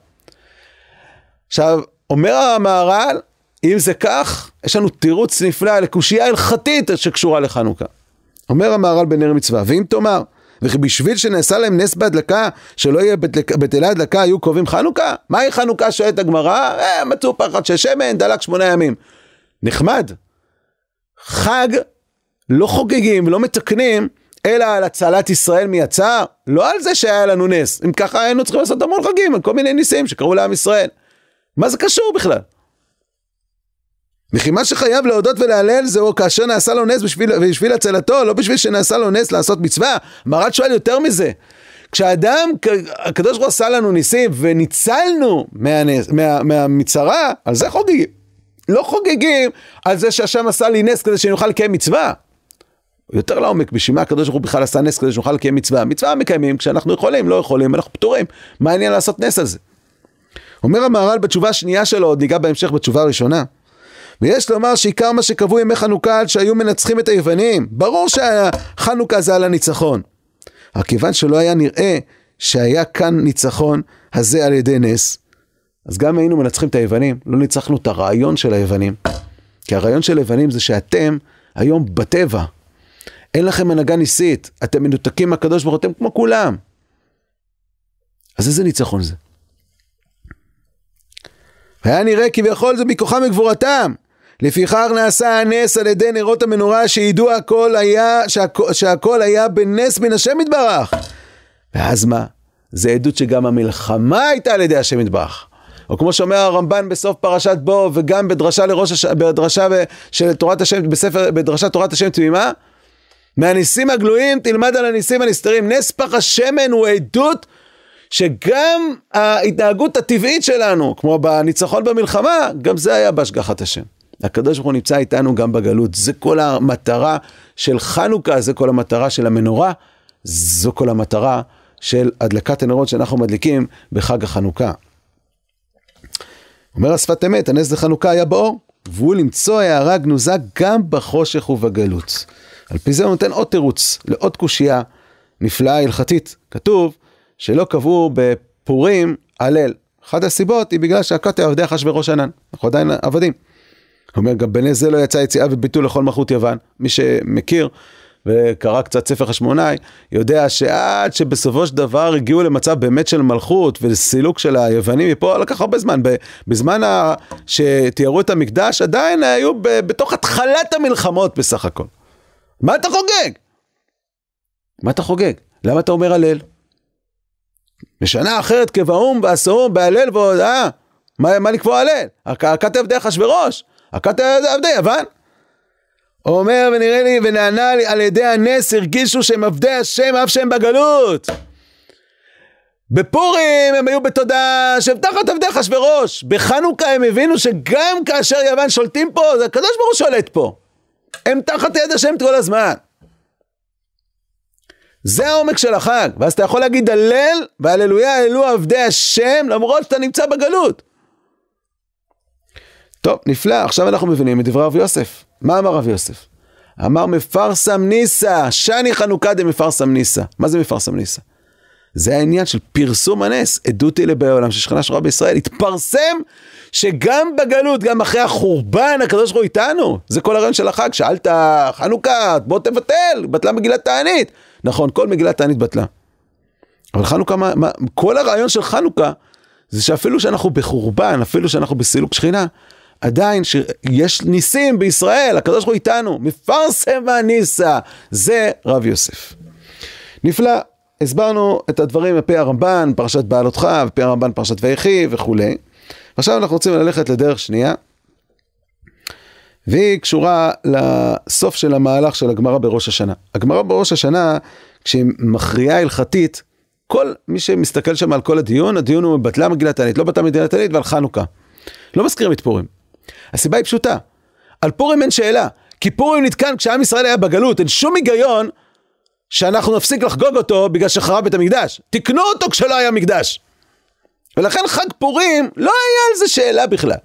עכשיו, אומר המהר"ל, אם זה כך, יש לנו תירוץ נפלא לקושייה הלכתית שקשורה לחנוכה. אומר המהר"ל בנר מצווה, ואם תאמר, וכי בשביל שנעשה להם נס בהדלקה, שלא יהיה בטלי הדלקה, היו קובעים חנוכה? מהי חנוכה? שואלת הגמרא, אה, מצאו פחד של שמן, דלק שמונה ימים. נחמד. חג, לא חוגגים, לא מתקנים, אלא על הצלת ישראל מיצר, לא על זה שהיה לנו נס. אם ככה היינו צריכים לעשות המון חגים, על כל מיני ניסים שקרו לעם ישראל. מה זה קשור בכלל? וכי מה שחייב להודות ולהלל זהו כאשר נעשה לו נס בשביל, בשביל הצלתו, לא בשביל שנעשה לו נס לעשות מצווה. מרד שואל יותר מזה. כשאדם, הקדוש ברוך הוא עשה לנו ניסים וניצלנו מהנס, מה, מהמצרה, על זה חוגגים. לא חוגגים על זה שהשם עשה לי נס כדי שאני אוכל לקיים מצווה. יותר לעומק, בשביל מה הקדוש ברוך הוא בכלל עשה נס כדי שנוכל לקיים מצווה? מצווה מקיימים כשאנחנו יכולים, לא יכולים, אנחנו פטורים. מה העניין לעשות נס על זה? אומר המהר"ל בתשובה השנייה שלו, עוד ניגע בהמשך בתשובה הראשונה. ויש לומר שעיקר מה שקבעו ימי חנוכה עד שהיו מנצחים את היוונים. ברור שהחנוכה זה על הניצחון. אבל כיוון שלא היה נראה שהיה כאן ניצחון הזה על ידי נס, אז גם היינו מנצחים את היוונים, לא ניצחנו את הרעיון של היוונים. כי הרעיון של היוונים זה שאתם היום בטבע, אין לכם הנהגה ניסית, אתם מנותקים מהקדוש ברוך הוא, אתם כמו כולם. אז איזה ניצחון זה? היה נראה כביכול זה מכוחם וגבורתם. לפיכך נעשה הנס על ידי נרות המנורה שידעו הכל היה, שהכל, שהכל היה בנס מן השם יתברך. ואז מה? זה עדות שגם המלחמה הייתה על ידי השם יתברך. או כמו שאומר הרמב"ן בסוף פרשת בו, וגם בדרשה לראש הש... בדרשה של תורת השם, בספר, בדרשת תורת השם תמימה, מהניסים הגלויים תלמד על הניסים הנסתרים. נס פח השמן הוא עדות שגם ההתנהגות הטבעית שלנו, כמו בניצחון במלחמה, גם זה היה בהשגחת השם. הקדוש ברוך הוא נמצא איתנו גם בגלות, זה כל המטרה של חנוכה, זה כל המטרה של המנורה, זו כל המטרה של הדלקת הנרות שאנחנו מדליקים בחג החנוכה. אומר השפת אמת, הנס לחנוכה היה באור, והוא למצוא הערה גנוזה גם בחושך ובגלות. על פי זה הוא נותן עוד תירוץ, לעוד קושייה נפלאה הלכתית. כתוב שלא קבעו בפורים הלל. אחת הסיבות היא בגלל שהכת עבדי אחשוורוש ענן, אנחנו עדיין עבדים. הוא אומר, גם בני זה לא יצא יציאה וביטול לכל מלכות יוון. מי שמכיר וקרא קצת ספר חשמונאי, יודע שעד שבסופו של דבר הגיעו למצב באמת של מלכות וסילוק של היוונים מפה, לקח הרבה זמן. בזמן. שתיארו את המקדש, עדיין היו. בתוך התחלת המלחמות בסך הכל. מה אתה חוגג? מה אתה חוגג? למה אתה אומר הלל? בשנה אחרת כבאום בעשור בהלל ועוד, אה, מה, מה לקבוע הלל? הכת עבדי אחשוורוש, הכת עבדי יוון. אומר, ונראה לי, ונענה לי על ידי הנס, הרגישו שהם עבדי השם, אף שהם בגלות. בפורים הם היו בתודעה שהם תחת עבדי אחשוורוש. בחנוכה הם הבינו שגם כאשר יוון שולטים פה, זה הקדוש ברוך הוא שולט פה. הם תחת יד השם כל הזמן. זה העומק של החג, ואז אתה יכול להגיד הלל והללויה הללו עבדי השם למרות שאתה נמצא בגלות. טוב, נפלא, עכשיו אנחנו מבינים את דברי רב יוסף. מה אמר רב יוסף? אמר מפרסם ניסה, שני חנוכה דמפרסם ניסה. מה זה מפרסם ניסה? זה העניין של פרסום הנס, עדות היא לבאי עולם ששכנה שורה בישראל, התפרסם שגם בגלות, גם אחרי החורבן, הקדוש ברוך הוא איתנו. זה כל הרעיון של החג, שאלת חנוכה, בוא תבטל, בטלה מגילת תענית. נכון, כל מגילת תענית בטלה. אבל חנוכה, מה, מה, כל הרעיון של חנוכה, זה שאפילו שאנחנו בחורבן, אפילו שאנחנו בסילוק שכינה, עדיין שיש ניסים בישראל, הקדוש ברוך הוא איתנו, מפרסם הניסה, זה רב יוסף. נפלא, הסברנו את הדברים מפי הרמב"ן, פרשת בעלותך, ופי הרמב"ן פרשת ויחי וכולי. עכשיו אנחנו רוצים ללכת לדרך שנייה, והיא קשורה לסוף של המהלך של הגמרא בראש השנה. הגמרא בראש השנה, כשהיא מכריעה הלכתית, כל מי שמסתכל שם על כל הדיון, הדיון הוא בטלה מגילת תענית, לא בטלה מגילת תענית ועל חנוכה. לא מזכירים את פורים. הסיבה היא פשוטה, על פורים אין שאלה, כי פורים נתקן כשעם ישראל היה בגלות, אין שום היגיון שאנחנו נפסיק לחגוג אותו בגלל שחרב בית המקדש. תקנו אותו כשלא היה מקדש. ולכן חג פורים לא היה על זה שאלה בכלל.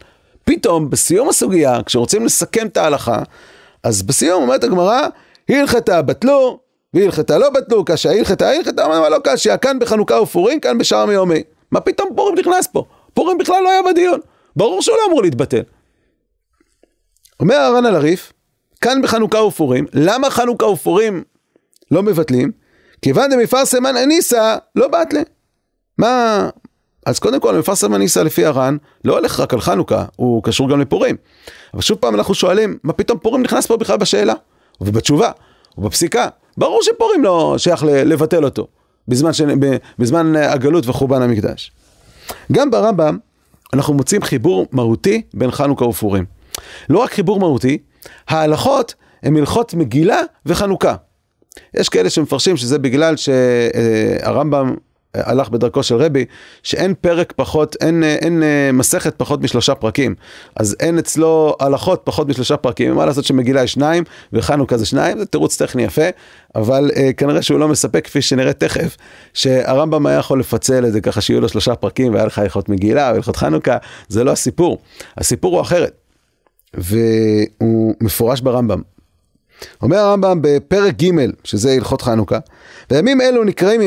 פתאום בסיום הסוגיה, כשרוצים לסכם את ההלכה, אז בסיום אומרת הגמרא, הלכתה בטלו, והלכתה לא בטלו, קשה הלכתה הלכתה, אומרים לא קשה, כאן בחנוכה ופורים, כאן בשאר מיומי. מה פתאום פורים נכנס פה? פורים בכלל לא היה בדיון. ברור שהוא לא אמור להתבטל. אומר הר"ן על הריף, כאן בחנוכה ופורים, למה חנוכה ופורים לא מבטלים? כיוון דמפרסם אניסא לא בטלה. מה... אז קודם כל מפרסם אניסא לפי הר"ן לא הולך רק על חנוכה, הוא קשור גם לפורים. אבל שוב פעם אנחנו שואלים, מה פתאום פורים נכנס פה בכלל בשאלה? ובתשובה, ובפסיקה. ברור שפורים לא שייך לבטל אותו, בזמן, ש... בזמן הגלות וחורבן המקדש. גם ברמב"ם אנחנו מוצאים חיבור מהותי בין חנוכה ופורים. לא רק חיבור מהותי, ההלכות הן הלכות מגילה וחנוכה. יש כאלה שמפרשים שזה בגלל שהרמב"ם הלך בדרכו של רבי, שאין פרק פחות, אין, אין מסכת פחות משלושה פרקים. אז אין אצלו הלכות פחות משלושה פרקים. מה לעשות שמגילה יש שניים, וחנוכה זה שניים, זה תירוץ טכני יפה, אבל אה, כנראה שהוא לא מספק כפי שנראה תכף, שהרמב"ם היה יכול לפצל את זה ככה שיהיו לו שלושה פרקים, והיה לך הלכות מגילה והלכות חנוכה, זה לא הסיפור. הסיפור הוא אחרת. והוא מפורש ברמב"ם. אומר הרמב"ם בפרק ג', שזה הלכות חנוכה, וימים אלו נקראים,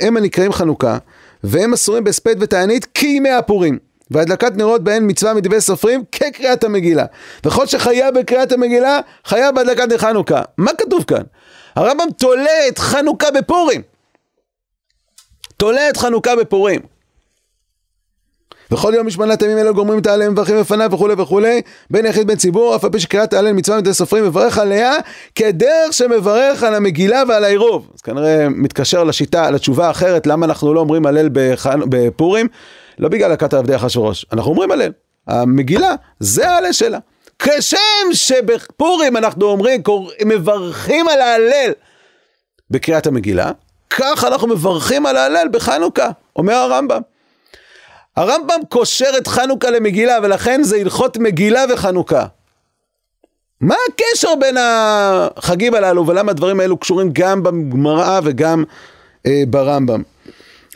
הם הנקראים חנוכה, והם אסורים בהספד ותענית כימי הפורים. והדלקת נרות בהן מצווה מדברי סופרים כקריאת המגילה. וכל שחיה בקריאת המגילה, חיה בהדלקת נר חנוכה. מה כתוב כאן? הרמב"ם תולה את חנוכה בפורים. תולה את חנוכה בפורים. וכל יום משמנת הימים האלה גומרים את ההלל מברכים בפניו וכולי וכולי בין יחיד בין ציבור אף על פי שקריאת ההלל מצווה מדי סופרים מברך עליה כדרך שמברך על המגילה ועל העירוב. אז כנראה מתקשר לשיטה לתשובה האחרת למה אנחנו לא אומרים הלל בחנ... בפורים? לא בגלל הכת עבדי אחשורוש אנחנו אומרים הלל. המגילה זה ההלל שלה. כשם שבפורים אנחנו אומרים קור... מברכים על ההלל בקריאת המגילה כך אנחנו מברכים על ההלל בחנוכה אומר הרמב"ם הרמב"ם קושר את חנוכה למגילה, ולכן זה הלכות מגילה וחנוכה. מה הקשר בין החגים הללו, ולמה הדברים האלו קשורים גם בגמרא וגם אה, ברמב"ם?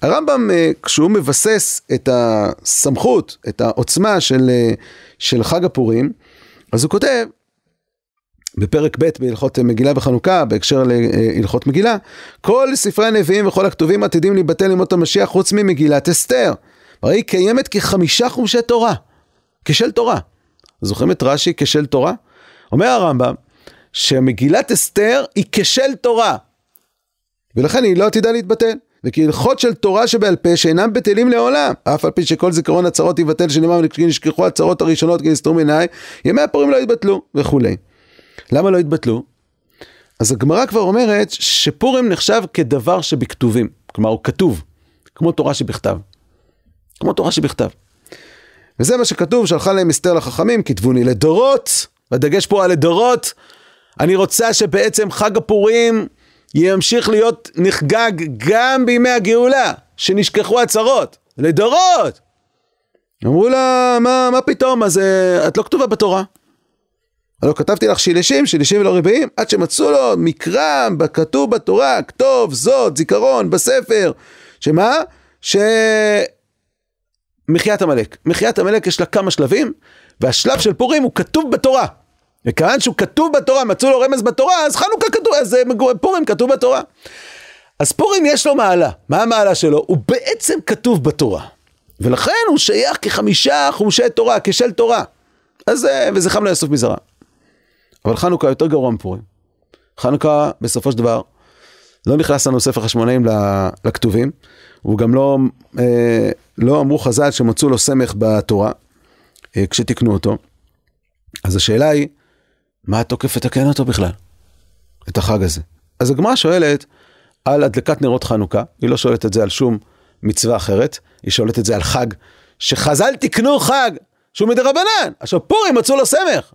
הרמב"ם, אה, כשהוא מבסס את הסמכות, את העוצמה של, אה, של חג הפורים, אז הוא כותב, בפרק ב' בהלכות מגילה וחנוכה, בהקשר להלכות מגילה, כל ספרי הנביאים וכל הכתובים עתידים להיבטל לימות המשיח חוץ ממגילת אסתר. הרי היא קיימת כחמישה חומשי תורה, כשל תורה. זוכרים את רש"י כשל תורה? אומר הרמב"ם, שמגילת אסתר היא כשל תורה, ולכן היא לא עתידה להתבטל. וכי הלכות של תורה שבעל פה שאינם בטלים לעולם, אף על פי שכל זיכרון הצהרות יבטל שנאמר נשכחו הצהרות הראשונות כי נסתרו מעיניי, ימי הפורים לא יתבטלו וכולי. למה לא יתבטלו? אז הגמרא כבר אומרת שפורים נחשב כדבר שבכתובים, כלומר הוא כתוב, כמו תורה שבכתב. כמו תורה שבכתב. וזה מה שכתוב, שלחה להם אסתר לחכמים, כתבוני לדורות, והדגש פה על לדורות. אני רוצה שבעצם חג הפורים ימשיך להיות נחגג גם בימי הגאולה, שנשכחו הצרות, לדורות. אמרו לה, מה, מה פתאום, אז את לא כתובה בתורה. הלוא כתבתי לך שילשים, שילשים ולא רבעים, עד שמצאו לו מקרא, כתוב בתורה, כתוב, זאת, זיכרון, בספר, שמה? ש... מחיית עמלק. מחיית עמלק יש לה כמה שלבים, והשלב של פורים הוא כתוב בתורה. וכיוון שהוא כתוב בתורה, מצאו לו רמז בתורה, אז חנוכה כתוב, אז אה, פורים כתוב בתורה. אז פורים יש לו מעלה. מה המעלה שלו? הוא בעצם כתוב בתורה. ולכן הוא שייך כחמישה חומשי תורה, כשל תורה. אז אה, וזה חם לאסוף מזרע. אבל חנוכה יותר גרוע מפורים. חנוכה בסופו של דבר לא נכנס לנו ספר חשמונאים לכתובים, הוא גם לא, אה, לא אמרו חז"ל שמצאו לו סמך בתורה, אה, כשתיקנו אותו. אז השאלה היא, מה התוקף לתקן אותו בכלל? את החג הזה. אז הגמרא שואלת על הדלקת נרות חנוכה, היא לא שואלת את זה על שום מצווה אחרת, היא שואלת את זה על חג שחז"ל תיקנו חג שהוא מדרבנן. עכשיו פורים מצאו לו סמך,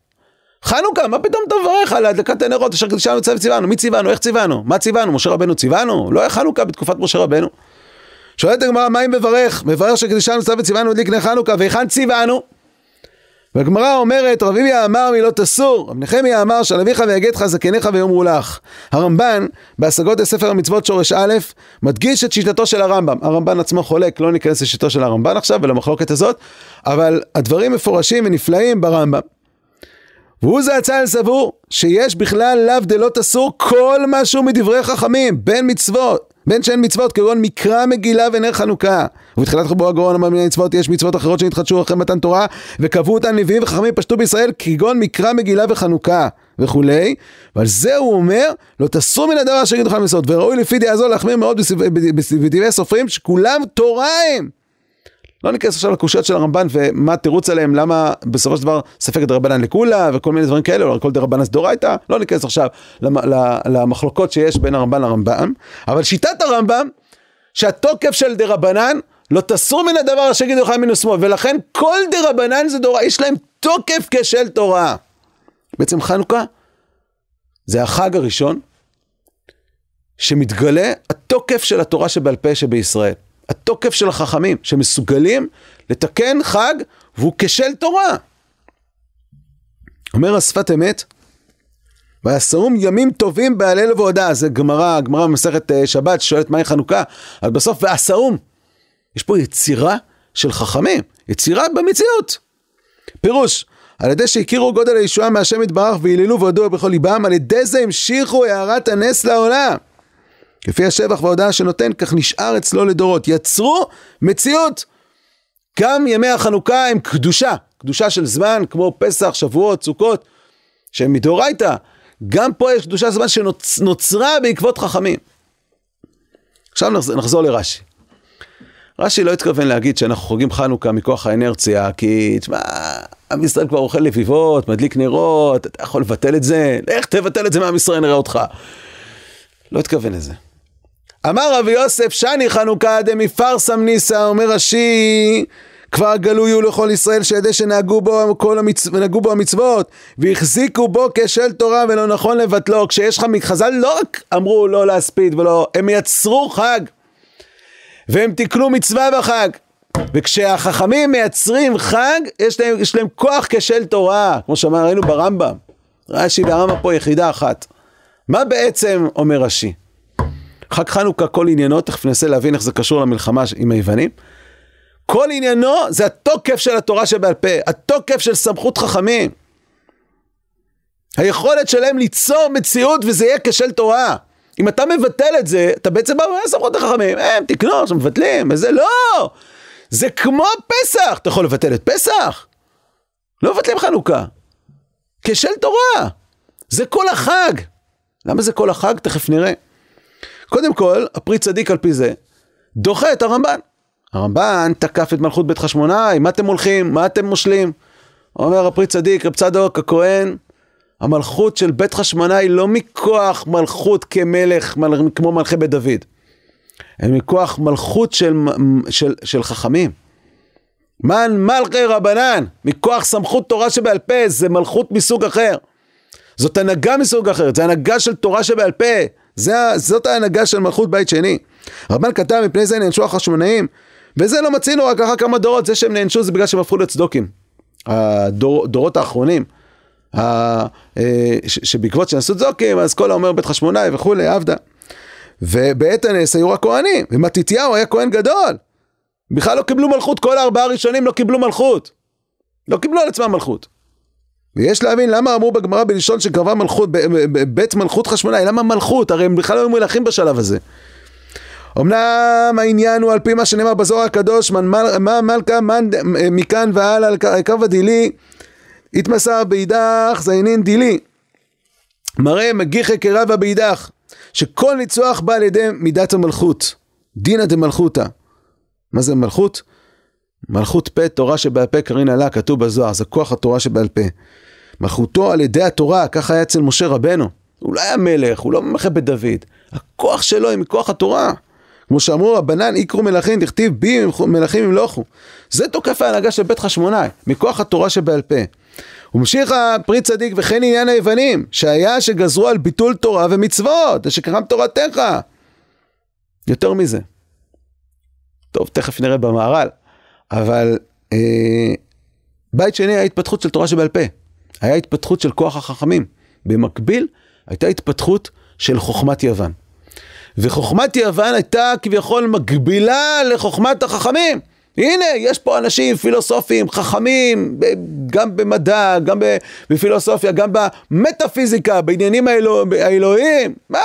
חנוכה, מה פתאום אתה מברך על הדלקת הנרות אשר קדושה מצב ציוונו? מי ציוונו? איך ציוונו? מה ציוונו? משה רבנו ציוונו? לא היה חנוכה בתקופת משה רבנו. שואלת הגמרא, מה אם מברך? מברך שקדושה מצב וציוונו הדליק נר חנוכה, והיכן ציוונו? והגמרא אומרת, רבי מיה אמר מילות אסור, רב נחמיה אמר שעל אביך ויגד לך זקניך ויאמרו לך. הרמב"ן, בהשגות לספר המצוות שורש א', מדגיש את שיטתו של הרמב"ם. הרמב"ן עצמו חולק, לא ניכנס לשיטתו של הרמב"ן עכשיו ולמחלוקת הזאת, אבל הדברים מפורשים ונפלאים ברמב"ם. והוא זה הצל סבור שיש בכלל לאו דלות אסור כל משהו מדברי חכמים, בין מצוות, בין שאין מצוות כגון מקרא מגילה ונר חנוכה. ובתחילת חיבור הגאון אמר מיני מצוות יש מצוות אחרות שנתחדשו אחרי מתן תורה וקבעו אותן נביאים וחכמים פשטו בישראל כגון מקרא מגילה וחנוכה וכולי. ועל זה הוא אומר לא תסור מן הדבר אשר יגידו לך לעשות וראוי לפי דעה זו להחמיר מאוד בדברי סופרים שכולם תורה הם. לא ניכנס עכשיו לקושיות של הרמב"ן ומה התירוץ עליהם, למה בסופו של דבר ספק דרבנן לקולה וכל מיני דברים כאלה, או כל דרבנן סדורייתא, לא ניכנס עכשיו למחלוקות שיש בין הרמב"ן לרמב"ם, אבל שיטת הרמב"ם, שהתוקף של דרבנן לא תסור מן הדבר אשר יגידו לך מן ושמאל, ולכן כל דרבנן זה דורה, יש להם תוקף כשל תורה. בעצם חנוכה זה החג הראשון שמתגלה התוקף של התורה שבעל פה שבישראל. התוקף של החכמים, שמסוגלים לתקן חג והוא כשל תורה. אומר השפת אמת, ויסעום ימים טובים בהלל ובהודעה, זה גמרא, גמרא במסכת אה, שבת שואלת מהי חנוכה, אז בסוף ועשאום, יש פה יצירה של חכמים, יצירה במציאות. פירוש, על ידי שהכירו גודל הישועה מהשם יתברך והיללו והודו בכל ליבם, על ידי זה המשיכו הערת הנס לעולם. כפי השבח וההודעה שנותן, כך נשאר אצלו לדורות. יצרו מציאות. גם ימי החנוכה הם קדושה, קדושה של זמן, כמו פסח, שבועות, סוכות, שהם מדאורייתא. גם פה יש קדושה זמן שנוצרה בעקבות חכמים. עכשיו נחזור לרש"י. רש"י לא התכוון להגיד שאנחנו חוגגים חנוכה מכוח האנרציה, כי תשמע, עם ישראל כבר אוכל לביבות, מדליק נרות, אתה יכול לבטל את זה, לך תבטל את זה מעם ישראל נראה אותך. לא התכוון לזה. אמר רבי יוסף שני חנוכה דמפרסם ניסא, אומר רש"י, כבר גלוי הוא לכל ישראל שידי שנהגו בו, כל המצ... בו המצוות והחזיקו בו כשל תורה ולא נכון לבטלו. כשיש לך חז"ל לא רק אמרו לא להספיד ולא, הם יצרו חג והם תיקנו מצווה בחג. וכשהחכמים מייצרים חג, יש להם, יש להם כוח כשל תורה, כמו שאמר, ראינו ברמב"ם. רש"י והרמב"ם פה יחידה אחת. מה בעצם אומר רש"י? חג חנוכה כל עניינו, תכף ננסה להבין איך זה קשור למלחמה עם היוונים. כל עניינו זה התוקף של התורה שבעל פה, התוקף של סמכות חכמים. היכולת שלהם ליצור מציאות וזה יהיה כשל תורה. אם אתה מבטל את זה, אתה בעצם בא ואומר סמכות החכמים, הם תקנו, עכשיו מבטלים, וזה לא! זה כמו פסח, אתה יכול לבטל את פסח? לא מבטלים חנוכה. כשל תורה. זה כל החג. למה זה כל החג? תכף נראה. קודם כל, הפרי צדיק על פי זה, דוחה את הרמב"ן. הרמב"ן תקף את מלכות בית חשמונאי, מה אתם הולכים? מה אתם מושלים? אומר הפרי צדיק, רב צדוק הכהן, המלכות של בית חשמונאי לא מכוח מלכות כמלך, מל, כמו מלכי בית דוד, אלא מכוח מלכות של, של, של חכמים. מן מלכי רבנן, מכוח סמכות תורה שבעל פה, זה מלכות מסוג אחר. זאת הנהגה מסוג אחר, זה הנהגה של תורה שבעל פה, זה, זאת ההנהגה של מלכות בית שני. רבן כתב מפני זה נענשו החשמונאים, וזה לא מצינו רק אחר כמה דורות, זה שהם נענשו זה בגלל שהם הפכו לצדוקים. הדורות האחרונים, אה, שבעקבות שנעשו צדוקים, אז כל האומר בית חשמונאי וכולי, עבדה. ובעת הנס היו רק כהנים, ומתתיהו היה כהן גדול. בכלל לא קיבלו מלכות, כל הארבעה הראשונים לא קיבלו מלכות. לא קיבלו על עצמם מלכות. ויש להבין למה אמרו בגמרא בלשון שקרבה מלכות, בית מלכות חשמונאי, למה מלכות? הרי הם בכלל לא היו מלכים בשלב הזה. אמנם העניין הוא על פי מה שנאמר בזוהר הקדוש, מה מלכה מן מכאן והלאה על קרבא דילי, התמסר באידך זיינין דילי. מראה מגיחי קרבה באידך, שכל ניצוח בא על ידי מידת המלכות, דינא דמלכותא. מה זה מלכות? מלכות פה, תורה שבעל פה קרין עלה, כתוב בזוהר, זה כוח התורה שבעל פה. מלכותו על ידי התורה, ככה היה אצל משה רבנו. הוא לא היה מלך, הוא לא ממלכה בדוד. הכוח שלו היא מכוח התורה. כמו שאמרו רבנן, איקרו מלכים, תכתיב בי מלכים ימלוכו. זה תוקף ההנהגה של בית חשמונאי, מכוח התורה שבעל פה. וממשיך הפרי צדיק וכן עניין היוונים, שהיה שגזרו על ביטול תורה ומצוות, ושקרם תורתך. יותר מזה. טוב, תכף נראה במהר"ל, אבל אה, בית שני היה התפתחות של תורה שבעל פה. היה התפתחות של כוח החכמים. במקביל, הייתה התפתחות של חוכמת יוון. וחוכמת יוון הייתה כביכול מקבילה לחוכמת החכמים. הנה, יש פה אנשים פילוסופים, חכמים, גם במדע, גם בפילוסופיה, גם במטאפיזיקה, בעניינים האלוה, האלוהיים. מה,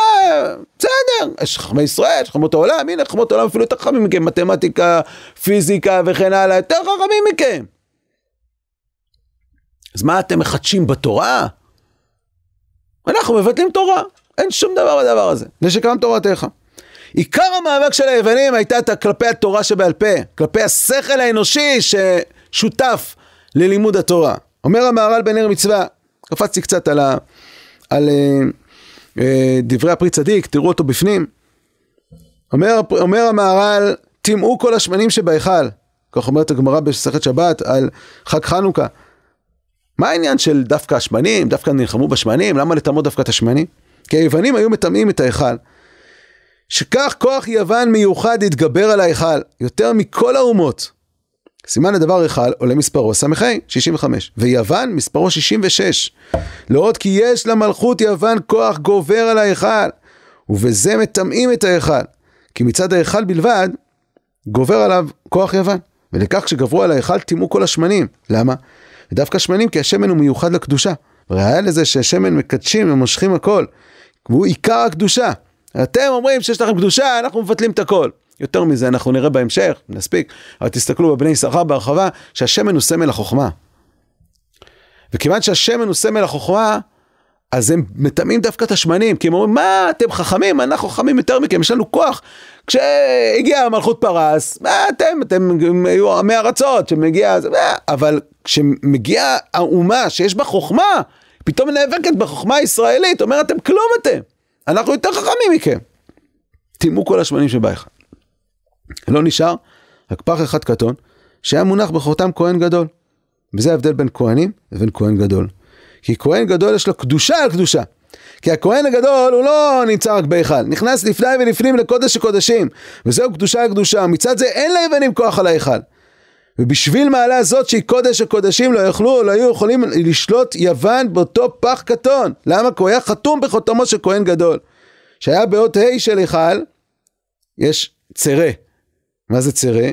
בסדר, יש חכמי ישראל, יש חכמות העולם, הנה חכמות העולם אפילו יותר חכמים מכם, מתמטיקה, פיזיקה וכן הלאה, יותר חכמים מכם. אז מה אתם מחדשים בתורה? אנחנו מבטלים תורה. אין שום דבר בדבר הזה, ושקם תורתך. עיקר המאבק של היוונים הייתה כלפי התורה שבעל פה, כלפי השכל האנושי ששותף ללימוד התורה. אומר המהר"ל בנר מצווה, קפצתי קצת על, ה, על uh, uh, דברי הפרי צדיק, תראו אותו בפנים. אומר, אומר המהר"ל, טימאו כל השמנים שבהיכל, כך אומרת הגמרא במסכת שבת על חג חנוכה. מה העניין של דווקא השמנים, דווקא נלחמו בשמנים, למה לטמות דווקא את השמנים? כי היוונים היו מטמאים את ההיכל. שכך כוח יוון מיוחד התגבר על ההיכל, יותר מכל האומות. סימן לדבר היכל עולה מספרו ס"ה, 65, ויוון מספרו 66. לעוד כי יש למלכות יוון כוח גובר על ההיכל, ובזה מטמאים את ההיכל. כי מצד ההיכל בלבד, גובר עליו כוח יוון. ולכך כשגברו על ההיכל טימאו כל השמנים. למה? ודווקא שמנים כי השמן הוא מיוחד לקדושה. ראיה לזה שהשמן מקדשים ומושכים הכל. והוא עיקר הקדושה. אתם אומרים שיש לכם קדושה, אנחנו מבטלים את הכל. יותר מזה, אנחנו נראה בהמשך, נספיק, אבל תסתכלו בבני יששכר בהרחבה, שהשמן הוא סמל החוכמה. וכיוון שהשמן הוא סמל החוכמה, אז הם מטמאים דווקא את השמנים, כי הם אומרים, מה, אתם חכמים, אנחנו חכמים יותר מכם, יש לנו כוח. כשהגיעה מלכות פרס, מה אתם, אתם היו עמי ארצות, שמגיע, אבל כשמגיעה האומה שיש בה חוכמה, פתאום נאבקת בחוכמה הישראלית, אומרת, אתם כלום אתם, אנחנו יותר חכמים מכם. טימאו כל השמנים שבהיכל. לא נשאר, רק פח אחד קטון, שהיה מונח בחותם כהן גדול. וזה ההבדל בין כהנים לבין כהן גדול. כי כהן גדול יש לו קדושה על קדושה. כי הכהן הגדול הוא לא נמצא רק בהיכל, נכנס לפני ולפנים לקודש הקודשים, וזהו קדושה על קדושה, מצד זה אין ליוונים כוח על ההיכל. ובשביל מעלה זאת שהיא קודש הקודשים לא יכלו, לא היו יכולים לשלוט יוון באותו פח קטון. למה? כי הוא היה חתום בחותמו של כהן גדול. שהיה באות ה' של היכל, יש צרה. מה זה צרה?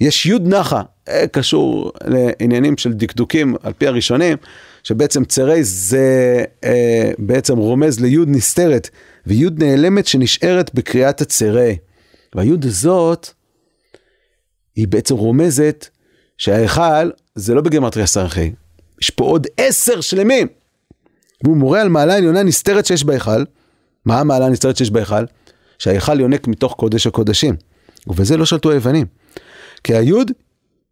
יש יוד נחה, אה, קשור לעניינים של דקדוקים על פי הראשונים, שבעצם צרי זה אה, בעצם רומז ליוד נסתרת, ויוד נעלמת שנשארת בקריאת הצרי. והיוד הזאת, היא בעצם רומזת שההיכל זה לא בגמטריה סרחי, יש פה עוד עשר שלמים. והוא מורה על מעלה עליונה נסתרת שיש בהיכל. מה המעלה הנסתרת שיש בהיכל? שההיכל יונק מתוך קודש הקודשים. ובזה לא שלטו היוונים. כי היוד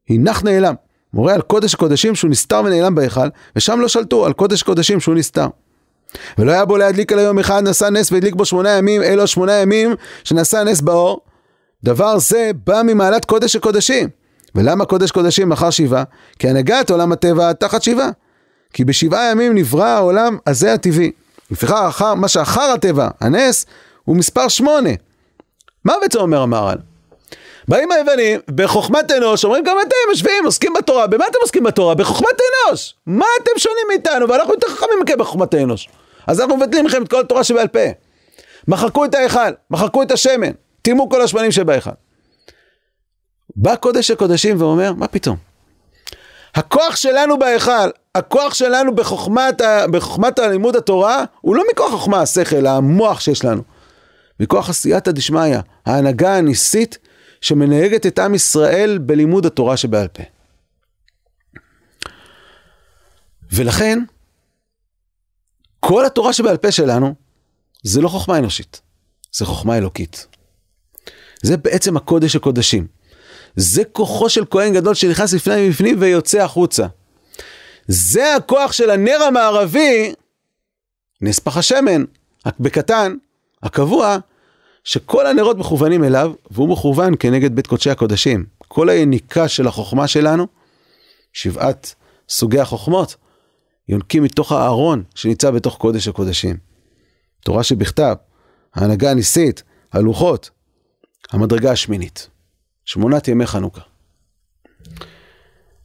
היא נח נעלם. מורה על קודש הקודשים שהוא נסתר ונעלם בהיכל, ושם לא שלטו על קודש קודשים שהוא נסתר. ולא היה בו להדליק על היום אחד, נשא נס והדליק בו שמונה ימים, אלו שמונה ימים שנשא נס באור. דבר זה בא ממעלת קודש הקודשים. ולמה קודש קודשים אחר שבעה? כי הנהגת עולם הטבע תחת שבעה. כי בשבעה ימים נברא העולם הזה הטבעי. לפיכך, מה שאחר הטבע, הנס, הוא מספר שמונה. מה בעצם אומר המהר"ל? באים היוונים, בחוכמת אנוש, אומרים גם אתם יושבים, עוסקים בתורה. במה אתם עוסקים בתורה? בחוכמת אנוש. מה אתם שונים מאיתנו? ואנחנו יותר חכמים מכם בחוכמת האנוש. אז אנחנו מבטלים לכם את כל התורה שבעל פה. מחקו את ההיכל, מחקו את השמן, טימאו כל השמנים שבהיכל. בא קודש הקודשים ואומר, מה פתאום? הכוח שלנו בהיכל, הכוח שלנו בחוכמת, בחוכמת הלימוד התורה, הוא לא מכוח חוכמה השכל, המוח שיש לנו. מכוח עשייתא דשמיא, ההנהגה הניסית שמנהגת את עם ישראל בלימוד התורה שבעל פה. ולכן, כל התורה שבעל פה שלנו, זה לא חוכמה אנושית, זה חוכמה אלוקית. זה בעצם הקודש הקודשים. זה כוחו של כהן גדול שנכנס לפני ובפנים ויוצא החוצה. זה הכוח של הנר המערבי, נס פח השמן, בקטן, הקבוע, שכל הנרות מכוונים אליו, והוא מכוון כנגד בית קודשי הקודשים. כל היניקה של החוכמה שלנו, שבעת סוגי החוכמות, יונקים מתוך הארון שנמצא בתוך קודש הקודשים. תורה שבכתב, ההנהגה הניסית, הלוחות, המדרגה השמינית. שמונת ימי חנוכה.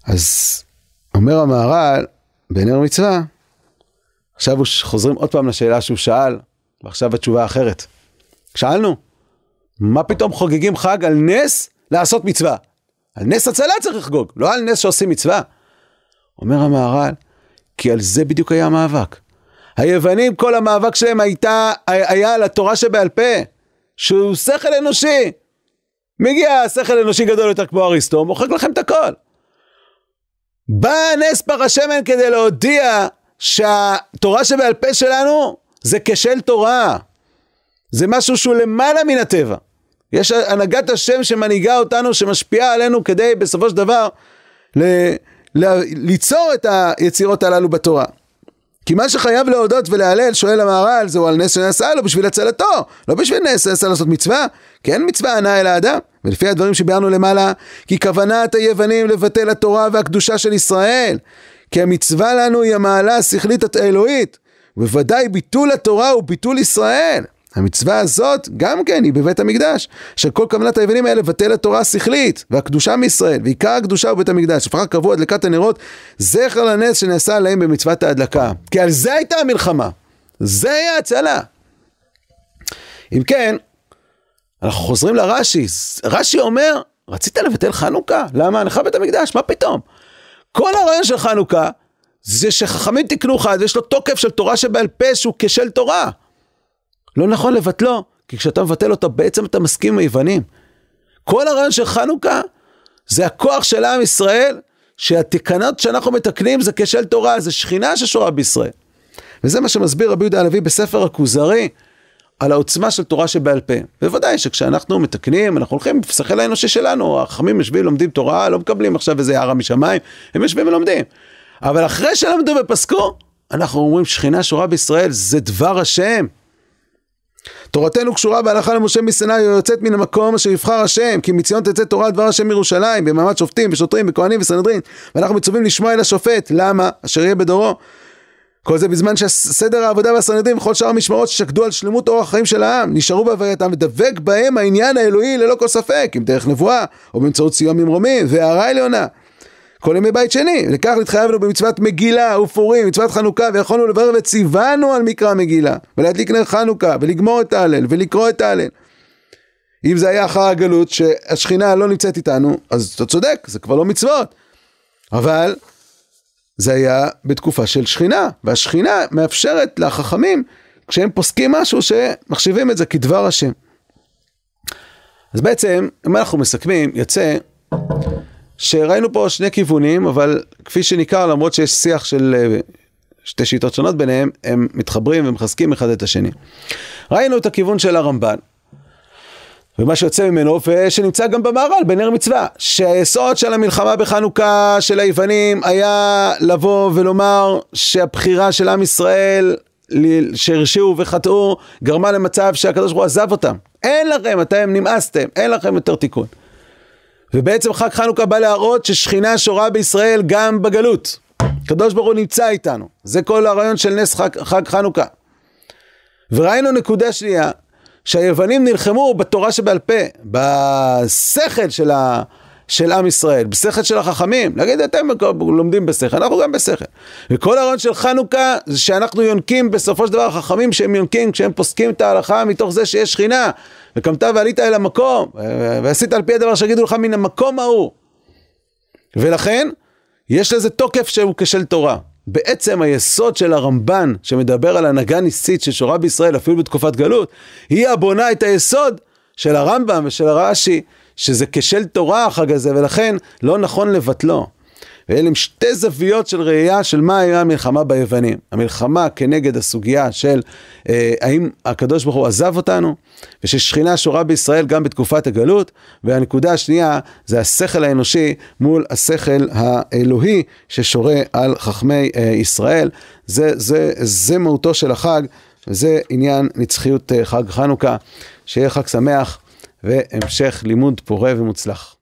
אז אומר המהר"ל, בנר מצווה, עכשיו חוזרים עוד פעם לשאלה שהוא שאל, ועכשיו התשובה אחרת. שאלנו, מה פתאום חוגגים חג על נס לעשות מצווה? על נס הצלה צריך לחגוג, לא על נס שעושים מצווה. אומר המהר"ל, כי על זה בדיוק היה המאבק. היוונים, כל המאבק שלהם הייתה, היה על התורה שבעל פה, שהוא שכל אנושי. מגיע שכל אנושי גדול יותר כמו אריסטו, מוחק לכם את הכל. בא נס פר השמן כדי להודיע שהתורה שבעל פה שלנו זה כשל תורה. זה משהו שהוא למעלה מן הטבע. יש הנהגת השם שמנהיגה אותנו, שמשפיעה עלינו כדי בסופו של דבר ל, ל, ליצור את היצירות הללו בתורה. כי מה שחייב להודות ולהלל, שואל המהר"ל, זהו על נס שנעשה לו בשביל הצלתו, לא בשביל נס שנעשה לעשות מצווה, כי אין מצווה הנאה אל האדם. ולפי הדברים שביארנו למעלה, כי כוונת היוונים לבטל התורה והקדושה של ישראל, כי המצווה לנו היא המעלה השכלית האלוהית, ובוודאי ביטול התורה הוא ביטול ישראל. המצווה הזאת גם כן היא בבית המקדש, שכל כוונת היוונים האלה לבטל התורה השכלית והקדושה מישראל, ועיקר הקדושה הוא בית המקדש, לפחות קבוע הדלקת הנרות, זכר לנס שנעשה עליהם במצוות ההדלקה. כי על זה הייתה המלחמה, זה היה הצלה. אם כן, אנחנו חוזרים לרש"י, רש"י אומר, רצית לבטל חנוכה? למה? הנחה בית המקדש, מה פתאום? כל הרעיון של חנוכה זה שחכמים תקנו חד ויש לו תוקף של תורה שבעל פה שהוא כשל תורה. לא נכון לבטלו, כי כשאתה מבטל אותו בעצם אתה מסכים עם היוונים. כל הרעיון של חנוכה זה הכוח של עם ישראל, שהתקנות שאנחנו מתקנים זה כשל תורה, זה שכינה ששורה בישראל. וזה מה שמסביר רבי יהודה הלוי בספר הכוזרי, על העוצמה של תורה שבעל פה. בוודאי שכשאנחנו מתקנים, אנחנו הולכים בשכל האנושי שלנו, החכמים יושבים, לומדים תורה, לא מקבלים עכשיו איזה הערה משמיים, הם יושבים ולומדים. אבל אחרי שלמדו ופסקו, אנחנו אומרים שכינה שורה בישראל זה דבר השם. תורתנו קשורה בהלכה למשה מסיני, היא יוצאת מן המקום אשר יבחר השם, כי מציון תצא תורה דבר השם מירושלים, במעמד שופטים ושוטרים וכהנים וסנהדרין, ואנחנו מצווים לשמוע אל השופט, למה? אשר יהיה בדורו. כל זה בזמן שסדר העבודה והסנהדרין וכל שאר המשמרות ששקדו על שלמות אורח החיים של העם, נשארו בהווייתם ודבק בהם העניין האלוהי ללא כל ספק, אם דרך נבואה, או באמצעות סיוע ממרומי, והערה עליונה. כל ימי בית שני, לכך נתחייבנו במצוות מגילה ופורים, מצוות חנוכה, ויכולנו לברר וציוונו על מקרא מגילה, ולהדליק נר חנוכה, ולגמור את ההלל, ולקרוא את ההלל. אם זה היה אחר הגלות, שהשכינה לא נמצאת איתנו, אז אתה צודק, זה כבר לא מצוות. אבל זה היה בתקופה של שכינה, והשכינה מאפשרת לחכמים, כשהם פוסקים משהו, שמחשיבים את זה כדבר השם. אז בעצם, אם אנחנו מסכמים, יוצא שראינו פה שני כיוונים, אבל כפי שניכר, למרות שיש שיח של אה, שתי שיטות שונות ביניהם, הם מתחברים ומחזקים אחד את השני. ראינו את הכיוון של הרמב"ן, ומה שיוצא ממנו, ושנמצא גם במהר"ל, בנר מצווה, שהיסוד של המלחמה בחנוכה של היוונים היה לבוא ולומר שהבחירה של עם ישראל שהרשיעו וחטאו, גרמה למצב שהקדוש ברוך הוא עזב אותם. אין לכם, אתם נמאסתם, אין לכם יותר תיקון. ובעצם חג חנוכה בא להראות ששכינה שורה בישראל גם בגלות. הקדוש ברוך הוא נמצא איתנו. זה כל הרעיון של נס חג, חג חנוכה. וראינו נקודה שנייה, שהיוונים נלחמו בתורה שבעל פה, בשכל של, ה, של עם ישראל, בשכל של החכמים. להגיד, אתם לומדים בשכל, אנחנו גם בשכל. וכל הרעיון של חנוכה זה שאנחנו יונקים בסופו של דבר החכמים שהם יונקים כשהם פוסקים את ההלכה מתוך זה שיש שכינה. וקמת ועלית אל המקום, ועשית על פי הדבר שיגידו לך מן המקום ההוא. ולכן, יש לזה תוקף שהוא כשל תורה. בעצם היסוד של הרמב"ן, שמדבר על הנהגה ניסית ששורה בישראל אפילו בתקופת גלות, היא הבונה את היסוד של הרמב"ם ושל הרש"י, שזה כשל תורה החג הזה, ולכן לא נכון לבטלו. ואלה הם שתי זוויות של ראייה של מה היה המלחמה ביוונים. המלחמה כנגד הסוגיה של אה, האם הקדוש ברוך הוא עזב אותנו, וששכינה שורה בישראל גם בתקופת הגלות, והנקודה השנייה זה השכל האנושי מול השכל האלוהי ששורה על חכמי אה, ישראל. זה, זה, זה מהותו של החג, וזה עניין נצחיות אה, חג חנוכה. שיהיה חג שמח והמשך לימוד פורה ומוצלח.